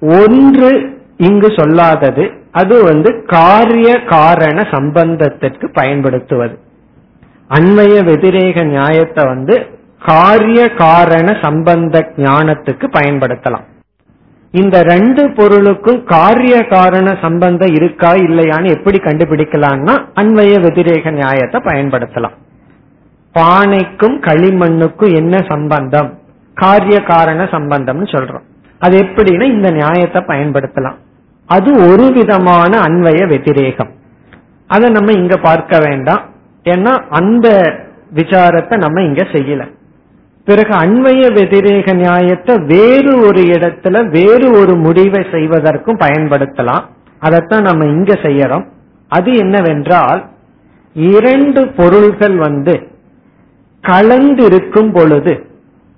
ஒன்று இங்கு சொல்லாதது அது வந்து காரிய காரண சம்பந்தத்திற்கு பயன்படுத்துவது. அன்வய வெதிரேக நியாயத்தை வந்து காரிய காரண சம்பந்த ஞானத்துக்கு பயன்படுத்தலாம். இந்த ரெண்டு பொருளுக்கும் காரிய காரண சம்பந்தம் இருக்கா இல்லையான்னு எப்படி கண்டுபிடிக்கலாம்னா அன்வய வெதிரேக நியாயத்தை பயன்படுத்தலாம். பானைக்கும் களிமண்ணுக்கும் என்ன சம்பந்தம்? காரிய காரண சம்பந்தம்னு சொல்றோம். அது எப்படின்னா இந்த நியாயத்தை பயன்படுத்தலாம். அது ஒரு விதமான அன்வய வெதிரேகம். அதை நம்ம இங்க பார்க்க வேண்டாம். ஏன்னா அந்த விசாரத்தை நம்ம இங்க செய்யல. பிறகு அன்வய வெதிரேக நியாயத்தை வேறு ஒரு இடத்துல வேறு ஒரு முடிவை செய்வதற்கும் பயன்படுத்தலாம். அதைத்தான் நம்ம இங்க செய்யறோம். அது என்னவென்றால் இரண்டு பொருள்கள் வந்து கலந்திருக்கும் பொழுது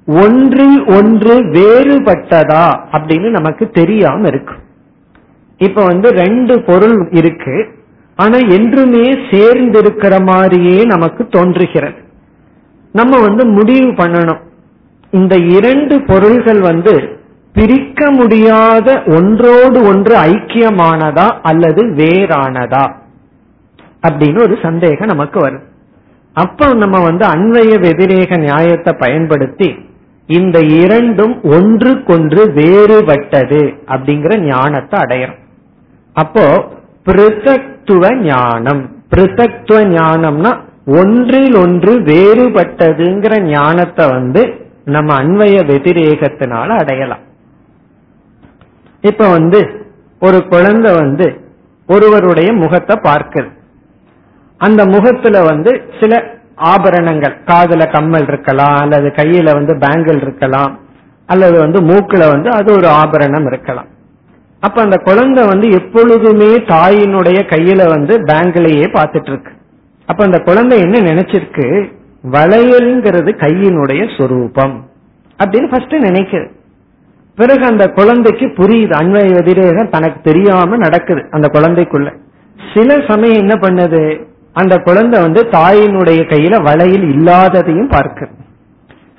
ஒன்றில் ஒன்று வேறுபட்டதா அப்படின்னு நமக்கு தெரியாம இருக்கும் இப்ப வந்து ரெண்டு பொருள் இருக்கு. ஆனா என்றுமே சேர்ந்து இருக்கிற மாதிரியே நமக்கு தோன்றுகிறது. நம்ம வந்து முடிவு பண்ணணும். இந்த இரண்டு பொருள்கள் வந்து பிரிக்க முடியாத ஒன்றோடு ஒன்று ஐக்கியமானதா அல்லது வேறானதா அப்படின்னு ஒரு சந்தேகம் நமக்கு வரும். அப்ப நம்ம வந்து அன்வய வெதிரேக நியாயத்தை பயன்படுத்தி இந்த இரண்டும் ஒன்றுக்கொன்று வேறுபட்டது அப்படிங்கிற ஞானத்தை அடையிறோம். அப்போ பிருத்தத்துவ ஞானம் பிருத்தத்துவ ஞானம்னா ஒன்றில் ஒன்று வேறுபட்டதுங்கிற ஞானத்தை வந்து நம்ம அன்வய வெதிரேகத்தினால அடையலாம். இப்ப வந்து ஒரு குழந்தை வந்து ஒருவருடைய முகத்தை பார்க்குது. அந்த முகத்துல வந்து சில ஆபரணங்கள் காதுல கம்மல் இருக்கலாம் அல்லது கையில வந்து பேங்கிள் இருக்கலாம் அல்லது வந்து மூக்குல வந்து அது ஒரு ஆபரணம் இருக்கலாம். அப்ப அந்த குழந்தை வந்து எப்பொழுதுமே தாயினுடைய கையில வந்து பேங்கிளையே பார்த்துட்டு இருக்கு அப்ப அந்த குழந்தை என்ன நினைச்சிருக்கு? வளையல்ங்கிறது கையினுடைய சொரூபம் அப்படின்னு ஃபர்ஸ்ட் நினைக்குது. பிறகு அந்த குழந்தைக்கு புரியுது அன்வய எதிரேகம் தனக்கு தெரியாம நடக்குது அந்த குழந்தைக்குள்ள. சில சமயம் என்ன பண்ணுது? அந்த குழந்தை வந்து தாயினுடைய கையில வளையல் இல்லாததையும் பார்க்குது.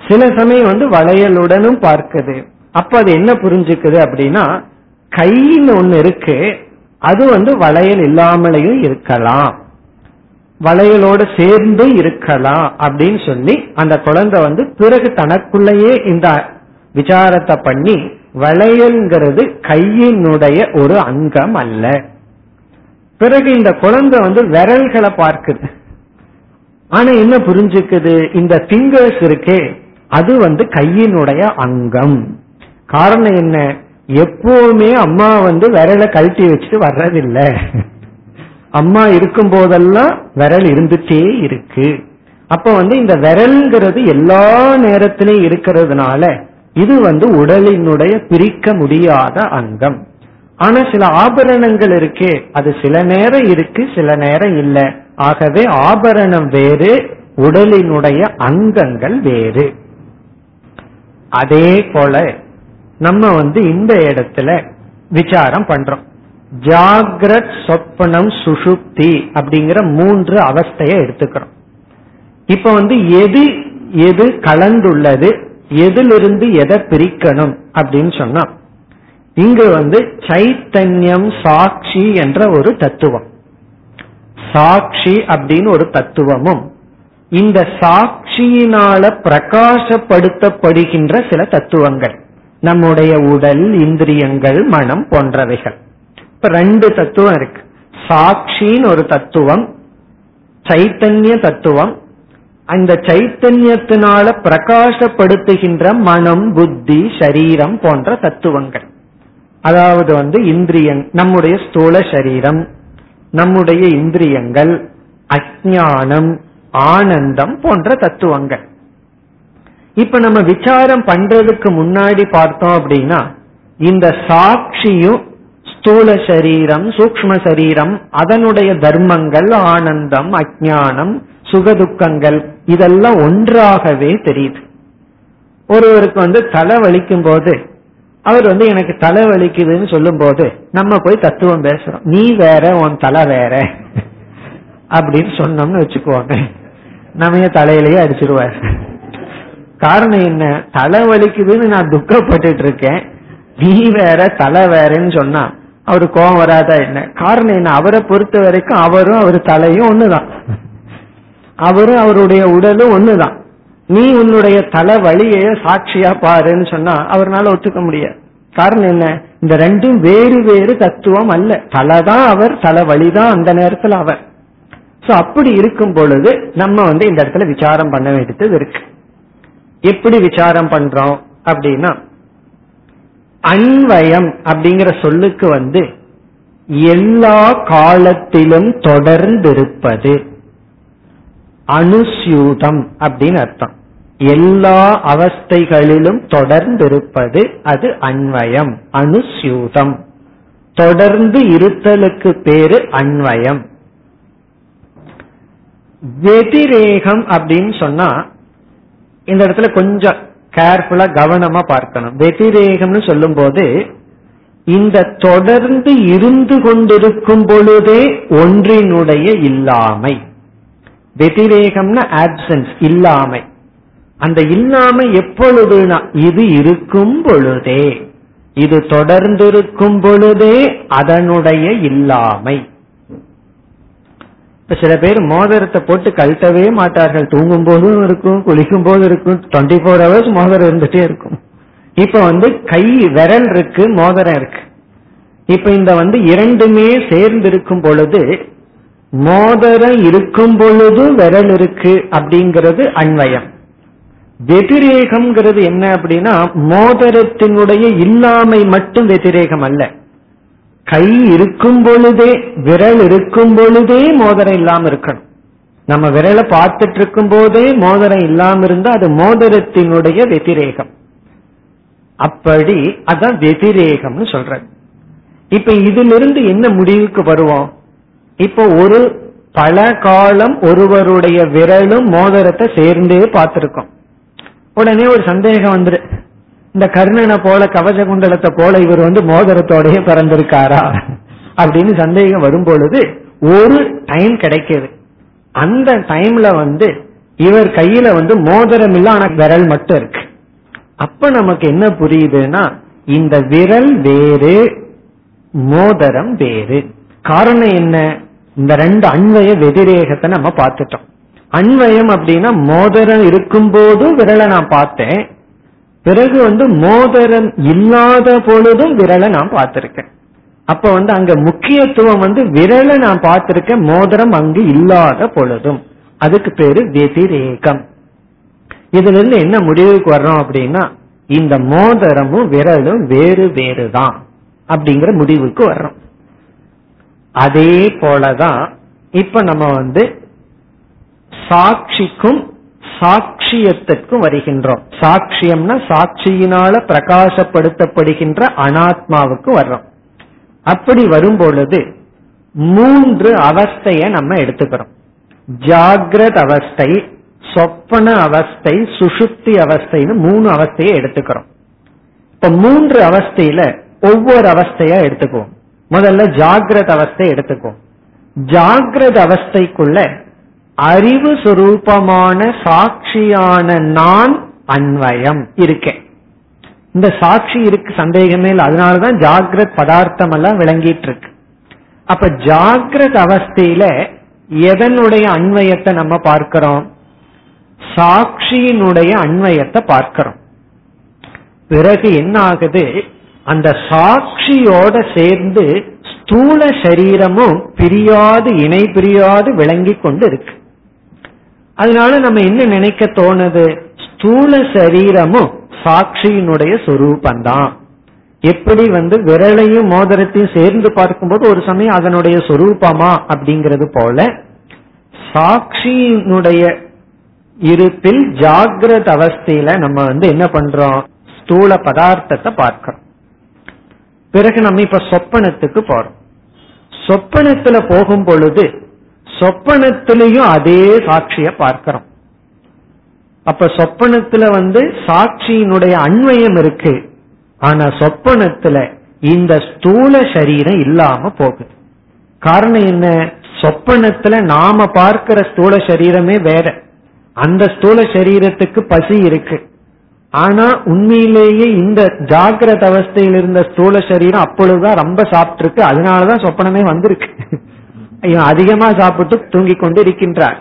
சில சமயம் வந்து வளையலுடனும் பார்க்குது. அப்ப அது என்ன புரிஞ்சுக்குது அப்படின்னா கையில் ஒண்ணு இருக்கு அது வந்து வளையல் இல்லாமலையும் இருக்கலாம். வளையலோடு சேர்ந்து இருக்கலாம் அப்படின்னு சொல்லி அந்த குழந்தை வந்து பிறகு தனக்குள்ளேயே இந்த விசாரத்தை பண்ணி வளையல்ங்கிறது கையினுடைய ஒரு அங்கம் அல்ல. பிறகு இந்த குழந்தை வந்து விரல்களை பார்க்குது. ஆனா என்ன புரிஞ்சுக்குது? இந்த பிங்கர்ஸ் இருக்கே அது வந்து கையினுடைய அங்கம். காரணம் என்ன? எப்பவுமே அம்மா வந்து விரலை கழட்டி வச்சுட்டு வர்றதில்லை. அம்மா இருக்கும் போதெல்லாம் விரல் இருந்துட்டே இருக்கு. அப்ப வந்து இந்த விரல்ங்கிறது எல்லா நேரத்திலையும் இருக்கிறதுனால இது வந்து உடலினுடைய பிரிக்க முடியாத அங்கம். ஆனா சில ஆபரணங்கள் இருக்கே அது சில நேரம் இருக்கு சில நேரம் இல்லை. ஆகவே ஆபரணம் வேறு உடலினுடைய அங்கங்கள் வேறு. அதே போல நம்ம வந்து இந்த இடத்துல விசாரம் பண்றோம். ஜாகிரத் சொப்பனம் சுஷுப்தி அப்படிங்கிற மூன்று அவஸ்தையை எடுத்துக்கிறோம். இப்ப வந்து எது எது கலந்துள்ளது எதிலிருந்து எதை பிரிக்கணும் அப்படின்னு சொன்னா இங்கு வந்து சைத்தன்யம் சாட்சி என்ற ஒரு தத்துவம். சாட்சி அப்படின்னு ஒரு தத்துவமும் இந்த சாட்சியினால பிரகாசப்படுத்தப்படுகின்ற சில தத்துவங்கள் நம்முடைய உடல் இந்திரியங்கள் மனம் போன்றவைகள். இப்ப ரெண்டு தத்துவம் இருக்கு. சாட்சின்னு ஒரு தத்துவம் சைத்தன்ய தத்துவம். அந்த சைத்தன்யத்தினால பிரகாசப்படுத்துகின்ற மனம் புத்தி சரீரம் போன்ற தத்துவங்கள். அதாவது வந்து இந்திரியங் நம்முடைய ஸ்தூல சரீரம் நம்முடைய இந்திரியங்கள் அஜானம் ஆனந்தம் போன்ற தத்துவங்கள். இப்ப நம்ம விசாரம் பண்றதுக்கு முன்னாடி பார்த்தோம் அப்படின்னா இந்த சாட்சியும் ஸ்தூல சரீரம் சூக்ம சரீரம் அதனுடைய தர்மங்கள் ஆனந்தம் அஜானம் சுகதுக்கங்கள் இதெல்லாம் ஒன்றாகவே தெரியுது. ஒருவருக்கு வந்து தலை வலிக்கும் போது அவர் வந்து எனக்கு தலை வலிக்குதுன்னு சொல்லும் போது நம்ம போய் தத்துவம் பேசுறோம். நீ வேற உன் தலை வேற. அப்படின்னு சொன்னோம்னு வச்சுக்குவாங்க நம்ம தலையிலேயே அடிச்சிருவார். காரணம் என்ன? தலை வலிக்குதுன்னு நான் துக்கப்பட்டு இருக்கேன். நீ வேற தலை வேறன்னு சொன்னா அவரு கோபம் வராதா என்ன? காரணம் என்ன? அவரை பொறுத்த வரைக்கும் அவரும் அவர் தலையும் ஒண்ணுதான். அவரும் அவருடைய உடலும் ஒண்ணுதான். நீ உன்னுடைய தலை வழியை சாட்சியா பாருன்னு சொன்னா அவர்னால ஒத்துக்க முடியாது. காரணம் என்ன? இந்த ரெண்டும் வேறு வேறு தத்துவம் அல்ல. தலைதான் அவர் தலை வழிதான் அந்த நேரத்தில் அவர். சோ அப்படி இருக்கும் பொழுது நம்ம வந்து இந்த இடத்துல விசாரம் பண்ண வேண்டியது இருக்கு. எப்படி விசாரம் பண்றோம் அப்படின்னா அன்வயம் அப்படிங்கிற சொல்லுக்கு வந்து எல்லா காலத்திலும் தொடர்ந்திருப்பது. அனுசியூதம் அப்படின்னு அர்த்தம். எல்லா அவஸ்தைகளிலும் தொடர்ந்திருப்பது அது அன்வயம் அனுசியூதம் தொடர்ந்து இருத்தலுக்கு பேரு அன்வயம். வெதிரேகம் அப்படின்னு சொன்னா இந்த இடத்துல கொஞ்சம் கேர்ஃபுல்லா கவனமா பார்க்கணும். வெதிரேகம்னு சொல்லும் போது இந்த தொடர்ந்து இருந்து கொண்டிருக்கும் பொழுதே ஒன்றினுடைய இல்லாமை. வெதிரேகம்னா ஆப்சன்ஸ் இல்லாமை. அந்த இல்லாமை எப்பொழுதுனா இது இருக்கும் பொழுதே. இது தொடர்ந்திருக்கும் பொழுதே அதனுடைய இல்லாமை. இப்ப சில பேர் மோதிரத்தை போட்டு கழட்டவே மாட்டார்கள். தூங்கும் போதும் இருக்கும் குளிக்கும் போதும் இருக்கும் டுவெண்ட்டி ஃபோர் ஹவர்ஸ் மோதிரம் இருந்துட்டே இருக்கும். இப்ப வந்து கை விரல் இருக்கு மோதிரம் இருக்கு. இப்ப இந்த வந்து இரண்டுமே சேர்ந்து இருக்கும் பொழுது மோதிரம் இருக்கும் பொழுது விரல் இருக்கு அப்படிங்கிறது அன்வயம் வெதிரேகம்ங்கிறது என்ன அப்படின்னா மோதிரத்தினுடைய இல்லாமை மட்டும் வெதிரேகம் அல்ல. கை இருக்கும் பொழுதே விரல் இருக்கும் பொழுதே மோதிரம் இல்லாம இருக்கணும். நம்ம விரலை பார்த்துட்டு இருக்கும் போதே மோதிரம் இல்லாம இருந்தா அது மோதிரத்தினுடைய வெதிரேகம் அப்படி அதான் வெதிரேகம்னு சொல்ற இப்ப இதிலிருந்து என்ன முடிவுக்கு வருவோம்? இப்போ ஒரு பல காலம் ஒருவருடைய விரலும் மோதிரத்தை சேர்ந்தே பார்த்திருக்கோம். உடனே ஒரு சந்தேகம் வந்துரு. இந்த கர்ணனை போல கவச குண்டலத்தை போல இவர் வந்து மோதிரத்தோடய பிறந்திருக்காரா? அப்படின்னு சந்தேகம் வரும் பொழுது ஒரு டைம் கிடைக்கிது. அந்த டைம்ல வந்து இவர் கையில வந்து மோதிரம் இல்ல ஆனா விரல் மட்டும் இருக்கு. அப்ப நமக்கு என்ன புரியுதுன்னா இந்த விரல் வேறு மோதிரம் வேறு. காரணம் என்ன? இந்த ரெண்டு அன்வய வெதிரேகத்தை நம்ம பார்த்துட்டோம். அன்வயம் அப்படின்னா மோதிரம் இருக்கும் போதும் விரலை நான் பார்த்தேன். பிறகு வந்து மோதிரம் இல்லாத பொழுதும் விரலை நான் பார்த்திருக்கேன். அப்ப வந்து அங்க முக்கியத்துவம் வந்து விரலை நான் பார்த்திருக்கேன் மோதிரம் அங்கு இல்லாத பொழுதும். அதுக்கு பேரு வெதிரேகம். இதுல இருந்து என்ன முடிவுக்கு வர்றோம் அப்படின்னா இந்த மோதிரமும் விரலும் வேறு வேறு தான் அப்படிங்கிற முடிவுக்கு வர்றோம். அதே போலதான் இப்ப நம்ம வந்து சாட்சிக்கும் சாட்சியத்திற்கும் வருகின்றோம். சாட்சியம்னா சாட்சியினால பிரகாசப்படுத்தப்படுகின்ற அனாத்மாவுக்கு வர்றோம். அப்படி வரும் பொழுது மூன்று அவஸ்தைய நம்ம எடுத்துக்கிறோம். ஜாகிரத அவஸ்தை சொப்பன அவஸ்தை சுசுப்தி அவஸ்தைன்னு மூணு அவஸ்தையை எடுத்துக்கிறோம். இப்ப மூன்று அவஸ்தையில ஒவ்வொரு அவஸ்தையா எடுத்துக்குவோம். முதல்ல ஜாகிரத அவஸ்தை எடுத்துக்கும் ஜாகிரத அவஸ்தைக்குள்ள அறிவு சுரூபமான சாட்சியான நான் அன்வயம் இருக்கேன் இந்த சாட்சி இருக்கு சந்தேகமே இல்லை. அதனாலதான் ஜாகிரத் பதார்த்தம் எல்லாம் விளங்கிட்டு இருக்கு அப்ப ஜாகிரத அவஸ்தையில எதனுடைய அன்வயத்தை நம்ம பார்க்கிறோம்? சாட்சியினுடைய அன்வயத்தை பார்க்கிறோம். பிறகு என்ன ஆகுது அந்த சாட்சியோட சேர்ந்து ஸ்தூல சரீரமும் பிரியாது இணை பிரியாது விளங்கி கொண்டு இருக்கு அதனால நம்ம என்ன நினைக்க தோணுது? ஸ்தூல சரீரமும் சாட்சியினுடைய சொரூபந்தான். எப்படி வந்து விரலையும் மோதிரத்தையும் சேர்ந்து பார்க்கும்போது ஒரு சமயம் அதனுடைய சொரூபமா அப்படிங்கிறது போல சாட்சியினுடைய இருப்பில் ஜாகிரத அவஸ்தையில நம்ம வந்து என்ன பண்றோம்? ஸ்தூல பதார்த்தத்தை பார்க்கிறோம். பிறகு நம்ம இப்ப சொப்பனத்துக்கு போறோம். சொப்பனத்துல போகும் பொழுது சொப்பனத்திலையும் அதே சாட்சிய பார்க்கிறோம். அப்ப சொப்பனத்துல வந்து சாட்சியினுடைய அண்மையம் இருக்கு. ஆனா சொப்பனத்துல இந்த ஸ்தூல சரீரம் இல்லாம போகுது. காரணம் என்ன? சொப்பனத்துல நாம பார்க்கிற ஸ்தூல சரீரமே வேற. அந்த ஸ்தூல சரீரத்துக்கு பசி இருக்கு. ஆனா உண்மையிலேயே இந்த ஜாகிரத அவஸ்தையில் இருந்த ஸ்தூல சரீரம் அப்பொழுதுதான் ரொம்ப சாப்பிட்டுருக்கு. அதனாலதான் சொப்பனமே வந்திருக்கு. அதிகமா சாப்பிட்டு தூங்கி கொண்டு இருக்கின்றார்.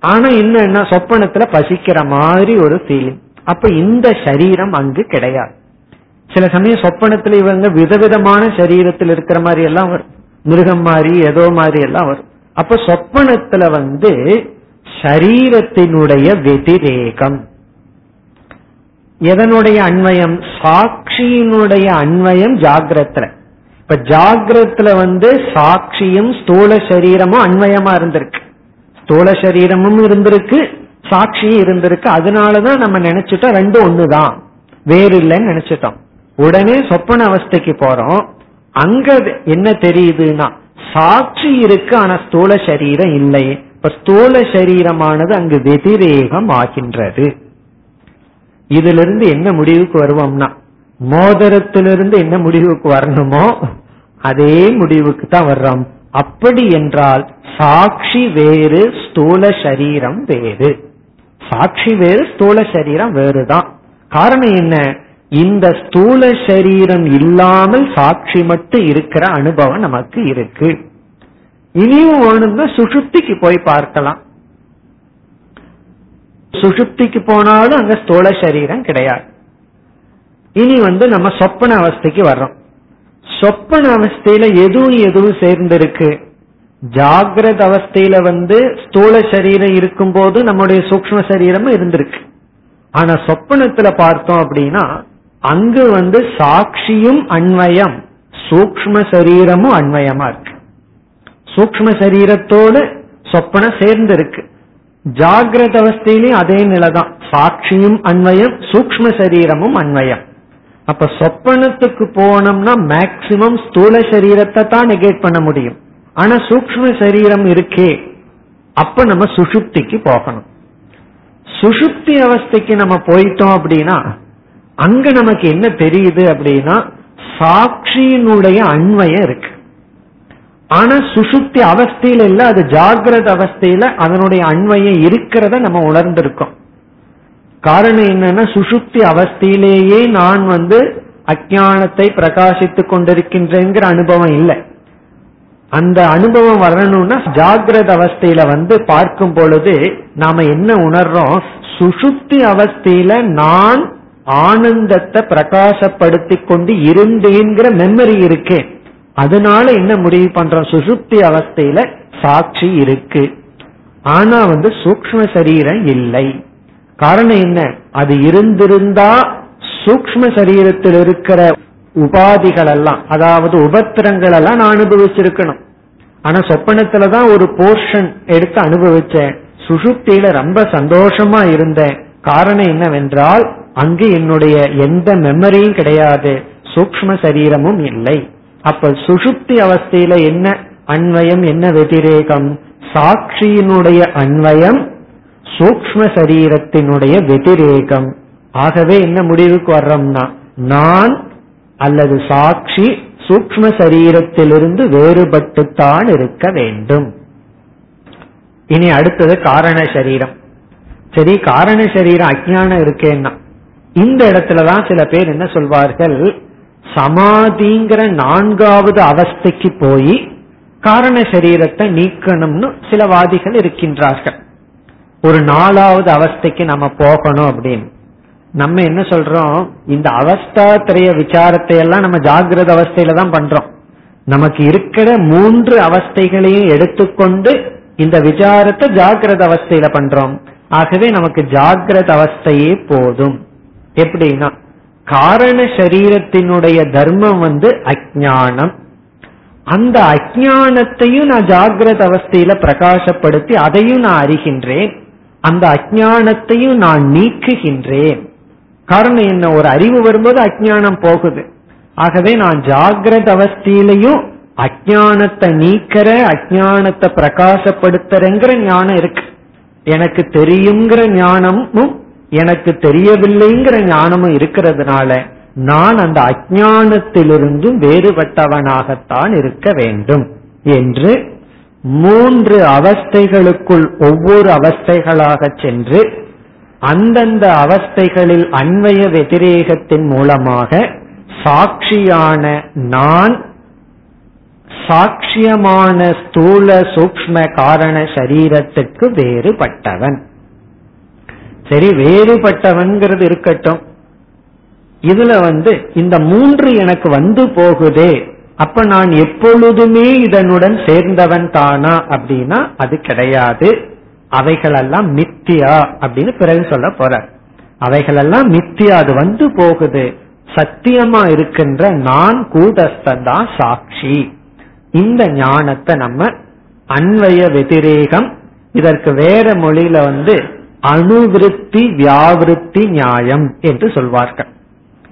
ஆனா என்னன்னா சொப்பனத்துல பசிக்கிற மாதிரி ஒரு ஃபீலிங் அப்ப இந்த சரீரம் அங்கு கிடையாது. சில சமயம் சொப்பனத்துல இவங்க விதவிதமான சரீரத்தில் இருக்கிற மாதிரி எல்லாம் வரும். மிருகம் மாதிரி ஏதோ மாதிரி எல்லாம் வரும். அப்ப சொப்பனத்துல வந்து சரீரத்தினுடைய வெதிரேகம். எதனுடைய அன்வயம் சாட்சியினுடைய அன்வயம் ஜாகிரத்துல. இப்ப ஜாகிரத்துல வந்து சாட்சியும் ஸ்தூல சரீரமும் அன்வயமா இருந்திருக்கு. ஸ்தூல சரீரமும் இருந்திருக்கு சாட்சியும் இருந்திருக்கு. அதனாலதான் நம்ம நினைச்சிட்டோம் ரெண்டும் ஒண்ணுதான். வேறு இல்லைன்னு நினைச்சிட்டோம். உடனே சொப்பன அவஸ்தைக்கு போறோம். அங்க என்ன தெரியுதுன்னா சாட்சி இருக்கு ஆனா ஸ்தூல சரீரம் இல்லை. இப்ப ஸ்தூல சரீரமானது அங்கு வெதிரேகம் ஆகின்றது. இதிலிருந்து என்ன முடிவுக்கு வருவோம்னா மோதிரத்திலிருந்து என்ன முடிவுக்கு வரணுமோ அதே முடிவுக்கு தான் வர்றோம். அப்படி என்றால் சாட்சி வேறு ஸ்தூல சரீரம் வேறு. சாட்சி வேறு ஸ்தூல சரீரம் வேறுதான். காரணம் என்ன? இந்த ஸ்தூல சரீரம் இல்லாமல் சாட்சி மட்டும் இருக்கிற அனுபவம் நமக்கு இருக்கு. இனியும் வேணும்னா சுசுப்திக்கு போய் பார்க்கலாம். சுஷுப்திக்கு போனாலும் அங்க ஸ்தூல சரீரம் கிடையாது. இனி வந்து நம்ம சொப்பன அவஸ்தைக்கு வர்றோம். சொப்பன அவஸ்தையில எதுவும் எதுவும் சேர்ந்திருக்கு? ஜாகிரத அவஸ்தையில வந்து ஸ்தூல சரீரம் இருக்கும் போது நம்முடைய சூக்ம சரீரமும் இருந்திருக்கு. ஆனா சொப்பனத்துல பார்த்தோம் அப்படின்னா அங்கு வந்து சாட்சியும் அன்வயம் சூக்ம சரீரமும் அன்வயமா இருக்கு. சூக்ம சரீரத்தோடு சொப்பனம் சேர்ந்து இருக்கு ஜாகிரத அவஸ்தையிலையும் அதே நிலைதான். சாட்சியும் அன்வயம் சூக்ம சரீரமும் அன்வயம். அப்ப சொப்பனத்துக்கு போனோம்னா மேக்சிமம் ஸ்தூல சரீரத்தை தான் நெகேட் பண்ண முடியும். ஆனா சூக்ம சரீரம் இருக்கே. அப்ப நம்ம சுஷுப்திக்கு போகணும். சுஷுப்தி அவஸ்தைக்கு நம்ம போயிட்டோம் அப்படின்னா அங்க நமக்கு என்ன தெரியுது அப்படின்னா சாட்சியினுடைய அன்வயம் இருக்கு. ஆனா சுசுப்தி அவஸ்தையில இல்ல அது ஜாகிரத அவஸ்தையில அதனுடைய அண்மையை இருக்கிறத நம்ம உணர்ந்திருக்கோம். காரணம் என்னன்னா சுசுப்தி அவஸ்தையிலேயே நான் வந்து அஜானத்தை பிரகாசித்துக் கொண்டிருக்கின்றேங்கிற அனுபவம் இல்லை. அந்த அனுபவம் வரணும்னா ஜாகிரத அவஸ்தையில வந்து பார்க்கும் பொழுது நாம என்ன உணர்றோம்? சுசுப்தி அவஸ்தையில நான் ஆனந்தத்தை பிரகாசப்படுத்தி கொண்டு இருந்தேங்கிற மெமரி இருக்கேன் அதனால என்ன முடிவு பண்றோம்? சுசுப்தி அவஸ்தையில சாட்சி இருக்கு. ஆனா வந்து சூக்ம சரீரம் இல்லை. காரணம் என்ன? அது இருந்திருந்தா சூக்ம சரீரத்தில் இருக்கிற உபாதிகள் எல்லாம் அதாவது உபத்திரங்கள் எல்லாம் நான் அனுபவிச்சிருக்கணும். ஆனா சொப்பனத்துலதான் ஒரு போர்ஷன் எடுத்து அனுபவிச்சேன். சுசுப்தியில ரொம்ப சந்தோஷமா இருந்தேன். காரணம் என்னவென்றால் அங்கு என்னுடைய எந்த மெமரியும் கிடையாது. சூக்ம சரீரமும் இல்லை. அப்ப சுசுப்தி அவஸ்தையில என்ன அன்வயம் என்ன வெதிரேகம்? சாட்சியினுடைய அன்வயம் சூக்ம சரீரத்தினுடைய வெதிரேகம். ஆகவே என்ன முடிவுக்கு வர்றோம்னா நான் அல்லது சாட்சி சூக்ம சரீரத்திலிருந்து வேறுபட்டுத்தான் இருக்க வேண்டும். இனி அடுத்தது காரண சரீரம். சரி காரண சரீரம் அஜானம் இருக்கேன்னா இந்த இடத்துலதான் சில பேர் என்ன சொல்வார்கள்? சமாதிங்கிற நான்காவது அவஸ்தைக்கு போய் காரண சரீரத்தை நீக்கணும்னு சில வாதிகள் இருக்கின்றார்கள். ஒரு நாலாவது அவஸ்தைக்கு நம்ம போகணும் அப்படின்னு. நம்ம என்ன சொல்றோம்? இந்த அவஸ்தாத்திரைய விசாரத்தை எல்லாம் நம்ம ஜாகிரத அவஸ்தையில தான் பண்றோம். நமக்கு இருக்கிற மூன்று அவஸ்தைகளையும் எடுத்துக்கொண்டு இந்த விசாரத்தை ஜாகிரத அவஸ்தையில பண்றோம். ஆகவே நமக்கு ஜாகிரத அவஸ்தையே போதும். எப்படின்னா காரண சரீரத்தினுடைய தர்மம் வந்து அஜானம் அந்த அஜானத்தையும் நான் ஜாகிரத அவஸ்தையில பிரகாசப்படுத்தி அதையும் நான் அறிகின்றேன். அந்த அஜானத்தையும் நான் நீக்குகின்றேன். காரணம் என்ன? ஒரு அறிவு வரும்போது அஜானம் போகுது. ஆகவே நான் ஜாகிரத அவஸ்தையிலையும் அஜானத்தை நீக்கிற அஜானத்தை பிரகாசப்படுத்துறங்கிற ஞானம் இருக்கு. எனக்கு தெரியுங்கிற ஞானமும் எனக்கு தெரியவில்லைங்கிற ஞானமும் இருக்கிறதுனால நான் அந்த அஜானத்திலிருந்தும் வேறுபட்டவனாகத்தான் இருக்க வேண்டும் என்று மூன்று அவஸ்தைகளுக்குள் ஒவ்வொரு அவஸ்தைகளாக சென்று அந்தந்த அவஸ்தைகளில் அன்வய வெதிரேகத்தின் மூலமாக சாட்சியான நான் சாட்சியமான ஸ்தூல சூக்ம காரண சரீரத்துக்கு வேறுபட்டவன். சரி வேறுபட்டவன்கிறது இருக்கட்டும். இதுல வந்து இந்த மூன்று எனக்கு வந்து போகுதே. அப்ப நான் எப்பொழுதுமே இதனுடன் சேர்ந்தவன் தானா அப்படின்னா அது கிடையாது. அவைகளெல்லாம் மித்தியா அப்படின்னு பிறகு சொல்ல போற அவைகளெல்லாம் மித்தியா அது வந்து போகுது. சத்தியமா இருக்கின்ற நான் கூடஸ்தன் தான் சாட்சி. இந்த ஞானத்தை நம்ம அன்வய வெதிரேகம் இதற்கு வேற மொழியில வந்து அணுவிருத்தி வியாவிருத்தி நியாயம் என்று சொல்வார்கள்.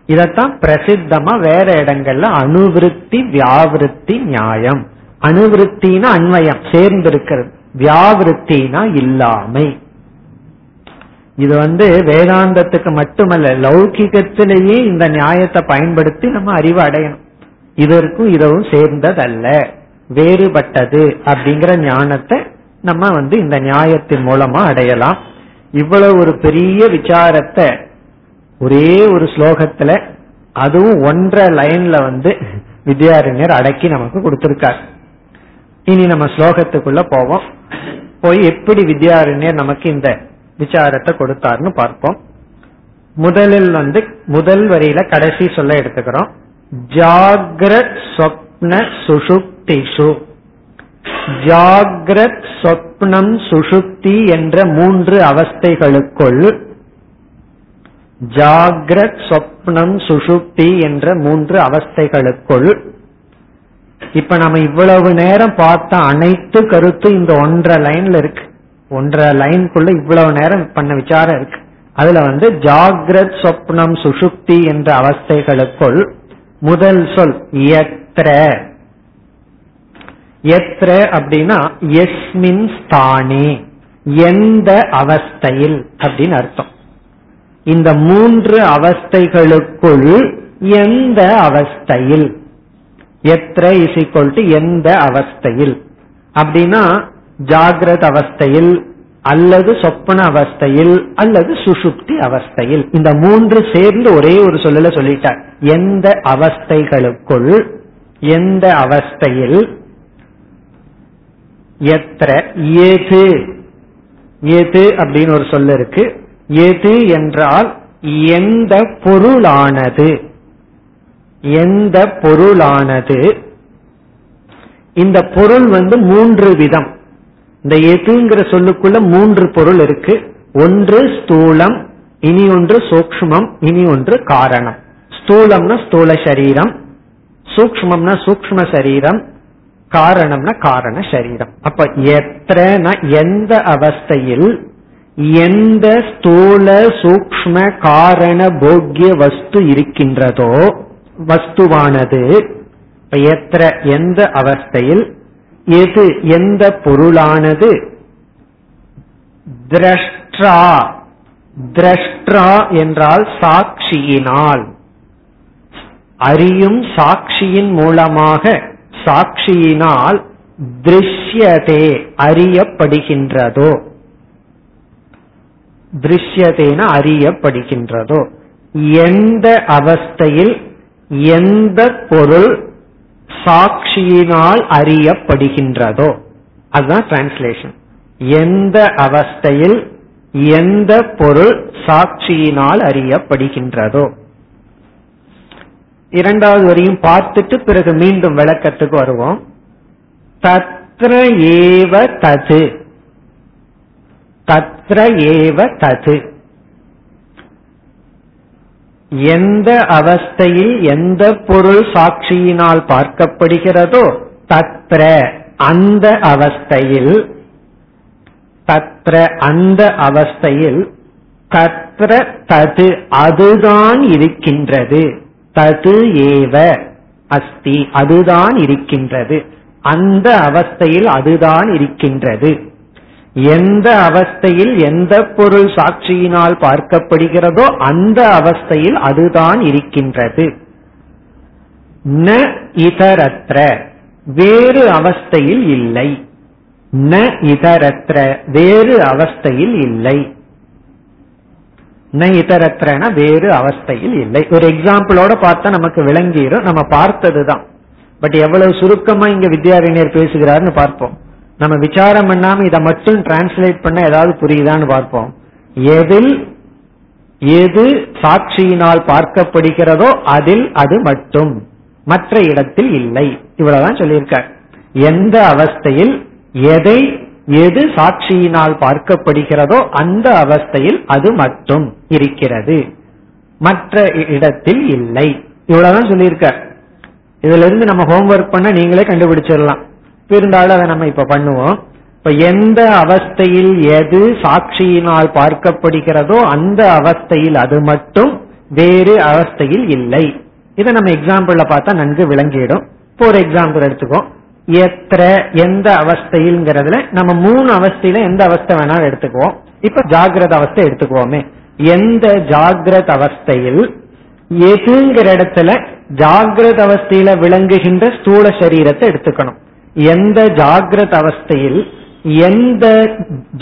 இதத்தான் பிரசித்தமா வேற இடங்கள்ல அணுவிருத்தி வியாவிருத்தி நியாயம். அணுவிருத்தினா அன்வயம் சேர்ந்திருக்கிறது. வியாவிருத்தினா இல்லாமை. இது வந்து வேதாந்தத்துக்கு மட்டுமல்ல லௌகிகத்திலேயே இந்த நியாயத்தை பயன்படுத்தி நம்ம அறிவு அடையணும். இதற்கும் இதுவும் சேர்ந்ததல்ல. வேறுபட்டது அப்படிங்கிற ஞானத்தை நம்ம வந்து இந்த நியாயத்தின் மூலமா அடையலாம். இவ்வளவு ஒரு பெரிய விசாரத்தை ஒரே ஒரு ஸ்லோகத்துல அதுவும் ஒன்றரை லைன்ல வந்து வித்யாரண்யர் அடக்கி நமக்கு கொடுத்திருக்கார். இனி நம்ம ஸ்லோகத்துக்குள்ள போவோம். போய் எப்படி வித்யாரண்யர் நமக்கு இந்த விசாரத்தை கொடுத்தார்னு பார்ப்போம். முதலில் வந்து முதல் வரியில கடைசி சொல்ல எடுத்துக்கிறோம். ஜாகிர சொப்ன சுஷுப்திஷு. ஜாகிரத் சொப்னம் சுஷுப்தி என்ற மூன்று அவஸ்தைகளுக்குள் ஜாகிரத் சொப்னம் சுஷுப்தி என்ற மூன்று அவஸ்தைகளுக்குள் இப்ப நம்ம இவ்வளவு நேரம் பார்த்த அனைத்து கருத்து இந்த ஒன்றரை லைன்ல இருக்கு. ஒன்றரை லைனுக்குள்ள இவ்வளவு நேரம் பண்ண விசாரம் இருக்கு. அதுல வந்து ஜாகிரத் சொப்னம் சுஷுப்தி என்ற அவஸ்தைகளுக்குள் முதல் சொல் எத்திர? எத்ர அப்படின்னா எஸ்மின் ஸ்தானே எந்த அவஸ்தையில் அப்படின்னு அர்த்தம். இந்த மூன்று அவஸ்தைகளுக்குள் எந்த அவஸ்தையில்? எத்திர இஸ் ஈக்வல் டு எந்த அவஸ்தையில்? அப்படின்னா ஜாகிரத அவஸ்தையில் அல்லது சொப்பன அவஸ்தையில் அல்லது சுசுப்தி அவஸ்தையில். இந்த மூன்று சேர்ந்து ஒரே ஒரு சொல்லல சொல்லிட்டார். எந்த அவஸ்தைகளுக்குள் எந்த அவஸ்தையில் எத்திர ஏது. ஏது அப்படின்னு ஒரு சொல்ல இருக்கு. எது என்றால் எந்த பொருளானது. எந்த பொருளானது. இந்த பொருள் வந்து மூன்று விதம். இந்த எதுங்கிற சொல்லுக்குள்ள மூன்று பொருள் இருக்கு. ஒன்று ஸ்தூலம் இனி ஒன்று சூக்மம் இனி ஒன்று காரணம். ஸ்தூலம்னா ஸ்தூல சரீரம் சூக்மம்னா சூக்ம சரீரம் காரணம்னா காரண சரீரம். அப்ப எத்தனை எந்த அவஸ்தையில் எந்த ஸ்தூல சூக்ம காரண போக்கிய வஸ்து இருக்கின்றதோ வஸ்துவானது எத்திர எந்த அவஸ்தையில் எது எந்த பொருளானது திரஷ்டா திரஷ்டா என்றால் சாட்சியினால் அறியும் சாட்சியின் மூலமாக சாட்சியினால் திருஷ்யதே அறியப்படுகின்றதோ. திருஷ்யதேன அறியப்படுகின்றதோ. எந்த அவஸ்தையில் எந்த பொருள் சாட்சியினால் அறியப்படுகின்றதோ. அதுதான் டிரான்ஸ்லேஷன் எந்த அவஸ்தையில் எந்த பொருள் சாட்சியினால் அறியப்படுகின்றதோ. இரண்டாவது வரையும் பார்த்துட்டு பிறகு மீண்டும் விளக்கத்துக்கு வருவோம். தத்ர ஏவ தது. தத்ர ஏவ தது. எந்த அவஸ்தையில் எந்த பொருள் சாட்சியினால் பார்க்கப்படுகிறதோ தத்ர அந்த அவஸ்தையில் தத்ர அந்த அவஸ்தையில் தத்ர தது அதுதான் இருக்கின்றது. தது ஏவ அஸ்தி அதுதான் இருக்கின்றது. அந்த அவஸ்தையில் அதுதான் இருக்கின்றது. எந்த அவஸ்தையில் எந்த பொருள் சாட்சியினால் பார்க்கப்படுகிறதோ அந்த அவஸ்தையில் அதுதான் இருக்கின்றது. ந இதரத்ர வேறு அவஸ்தையில் இல்லை. ந இதரத்ர வேறு அவஸ்தையில் இல்லை. ந வேறு அவஸ்தையில் இல்லை. ஒரு எக்ஸாம்பிளோட பார்த்தா நமக்கு விளங்கிடும் நம்ம பார்த்ததுதான். பட் எவ்வளவு சுருக்கமா இங்க வித்யாரண்யர் பேசுகிறாருன்னு பார்ப்போம். நம்ம விசாரம் பண்ணாம இதை மட்டும் டிரான்ஸ்லேட் பண்ண ஏதாவது புரியுதான்னு பார்ப்போம். எதில் எது சாட்சியினால் பார்க்கப்படுகிறதோ அதில் அது மட்டும். மற்ற இடத்தில் இல்லை. இவ்வளவுதான் சொல்லியிருக்கார். எந்த அவஸ்தையில் எதை எது சாட்சியினால் பார்க்கப்படுகிறதோ அந்த அவஸ்தையில் அது மட்டும் இருக்கிறது. மற்ற இடத்தில் இல்லை. இவ்வளவுதான் சொல்லியிருக்க. இதுல இருந்து நம்ம ஹோம்ஒர்க் பண்ண நீங்களே கண்டுபிடிச்சிடலாம். இருந்தாலும் அதை நம்ம இப்ப பண்ணுவோம். இப்ப எந்த அவஸ்தையில் எது சாட்சியினால் பார்க்கப்படுகிறதோ அந்த அவஸ்தையில் அது மட்டும் வேறு அவஸ்தையில் இல்லை. இதை நம்ம எக்ஸாம்பிள்ல பார்த்தா நன்கு விளங்கிடும். இப்போ ஒரு எக்ஸாம்பிள் எடுத்துக்கோ. எத்திர எந்த அவஸ்தையில்ங்கிறதுல நம்ம மூணு அவஸ்தையில எந்த அவஸ்தை வேணாலும் எடுத்துக்குவோம். இப்ப ஜாகிரத அவஸ்தை எடுத்துக்குவோமே. எந்த ஜாகிரத அவஸ்தையில் எதுங்கிற இடத்துல ஜாகிரத அவஸ்தையில விளங்குகின்ற ஸ்தூல சரீரத்தை எடுத்துக்கணும். எந்த ஜாகிரத அவஸ்தையில் எந்த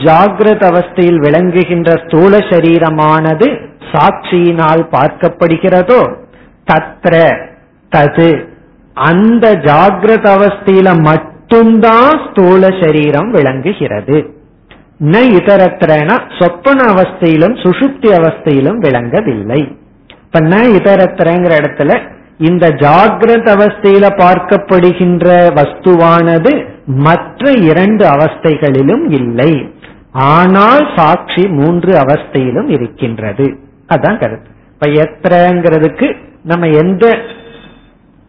ஜாகிரத அவஸ்தையில் விளங்குகின்ற ஸ்தூல சரீரமானது சாட்சியினால் பார்க்கப்படுகிறதோ தத்ர தது அந்த ஜாகிரத அவஸ்தையில மட்டும்தான் ஸ்தூல சரீரம் விளங்குகிறது. ந இதரத்திரன சொப்பன அவஸ்தையிலும் சுசுப்தி அவஸ்தையிலும் விளங்கவில்லை. இப்ப ந இதரத்திரங்கிற இடத்துல இந்த ஜாகிரத அவஸ்தையில பார்க்கப்படுகின்ற வஸ்துவானது மற்ற இரண்டு அவஸ்தைகளிலும் இல்லை. ஆனால் சாட்சி மூன்று அவஸ்தையிலும் இருக்கின்றது. அதான் கருத்து. இப்ப எத்திரங்கிறதுக்கு நம்ம எந்த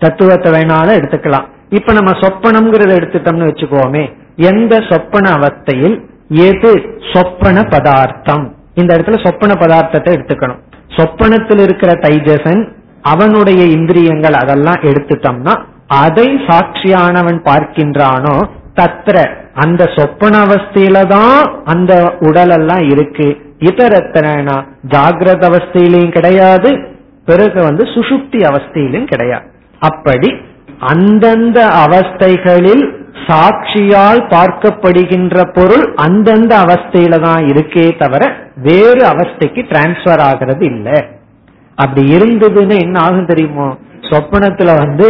தத்துவத்தை வேணாலும் எடுத்துக்கலாம். இப்ப நம்ம சொப்பனம்ங்கிறத எடுத்துட்டோம்னு வச்சுக்கோமே. எந்த சொப்பன அவஸ்தையில் எது சொப்பன பதார்த்தம்? இந்த இடத்துல சொப்பன பதார்த்தத்தை எடுத்துக்கணும். சொப்பனத்தில் இருக்கிற தைஜசன் அவனுடைய இந்திரியங்கள் அதெல்லாம் எடுத்துட்டோம்னா அதை சாட்சியானவன் பார்க்கின்றானோ தத்திர அந்த சொப்பன அவஸ்தையில தான் அந்த உடல் எல்லாம் இருக்கு. இதரத்தனா ஜாகிரத அவஸ்தையிலையும் கிடையாது பிறகு வந்து சுசுப்தி அவஸ்தையிலும் கிடையாது. அப்படி அந்தந்த அவஸ்தைகளில் சாட்சியால் பார்க்கப்படுகின்ற பொருள் அந்தந்த அவஸ்தையில தான் இருக்கே தவிர வேறு அவஸ்தைக்கு டிரான்ஸ்பர் ஆகிறது இல்லை. அப்படி இருந்ததுன்னு என்ன ஆகும் தெரியுமோ? சொப்பனத்துல வந்து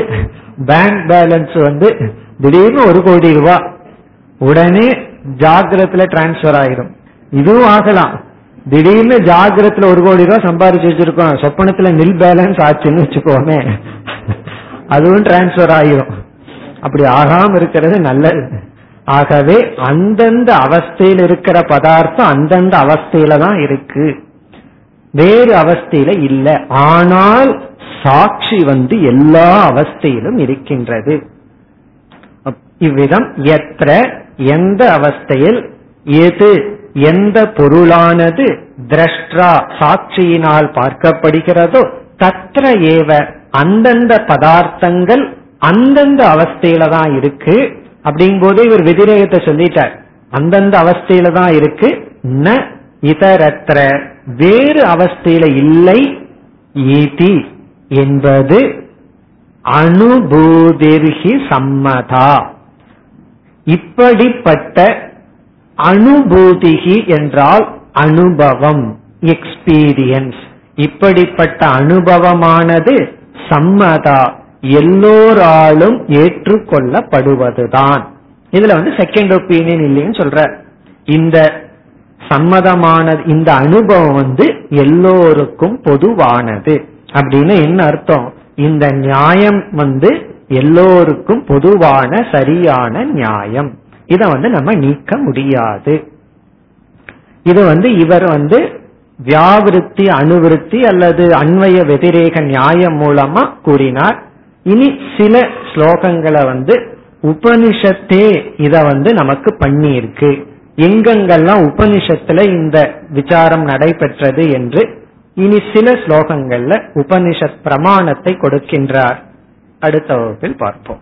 பேங்க் பேலன்ஸ் வந்து திடீர்னு ஒரு கோடி ரூபாய் உடனே ஜாகிரத்துல டிரான்ஸ்பர் ஆயிரும். இதுவும் ஆகலாம். திடீர்னு ஜாகிரத்துல ஒரு கோடி ரூபாய் சம்பாதிச்சு வச்சிருக்கோம். சொப்பனத்துல நில் பேலன்ஸ் ஆச்சுன்னு வச்சுக்கோமே. அதுவும் டிரான்ஸ்பர் ஆயிரும். அப்படி ஆகாம இருக்கிறது நல்லது. ஆகவே அந்தந்த அவஸ்தையில் இருக்கிற பதார்த்தம் அந்தந்த அவஸ்தையில தான் இருக்கு. வேறு அவஸ்தையில இல்லை. ஆனால் சாட்சி வந்து எல்லா அவஸ்தையிலும் இருக்கின்றது. இவ்விதம் எത്ര எந்த அவஸ்தையில் எது எந்த பொருளானது திரஷ்டா சாட்சியினால் பார்க்கப்படுகிறதோ தத்ர ஏவ அந்தந்த பதார்த்தங்கள் அந்தந்த அவஸ்தையில தான் இருக்கு அப்படிங்கும்போது இவர் விதிரேகத்தை சொல்லிட்டார். அந்தந்த அவஸ்தையில தான் இருக்கு. ந இதரத்திர வேறு அவஸ்தையில இல்லை. ஈதி என்பது அனுபூதிர்கி சம்மதா. இப்படிப்பட்ட அனுபூதிகி என்றால் அனுபவம் எக்ஸ்பீரியன்ஸ் இப்படிப்பட்ட அனுபவமானது சம்மதா எல்லோராலும் ஏற்றுக்கொள்ளப்படுவதுதான். இதுல வந்து செகண்ட் ஒப்பீனியன் இல்லைன்னு சொல்ற. இந்த சம்மதமானது இந்த அனுபவம் வந்து எல்லோருக்கும் பொதுவானது. அப்படின்னு என்ன அர்த்தம்? இந்த நியாயம் வந்து எல்லோருக்கும் பொதுவான சரியான நியாயம். இத வந்து நம்ம நீக்க முடியாது. இது வந்து இவர் வந்து வியாவிருத்தி அணுவிருத்தி அல்லது அன்வய வெதிரேக நியாயம் மூலமா கூறினார். இனி சில ஸ்லோகங்களை வந்து உபனிஷத்தே இத வந்து நமக்கு பண்ணி இருக்கு எங்கெங்கெல்லாம் உபனிஷத்துல இந்த விசாரம் நடைபெற்றது என்று இனி சில ஸ்லோகங்கள்ல உபனிஷத் பிரமாணத்தை கொடுக்கின்றார். அடுத்த வகுப்பில் பார்ப்போம்.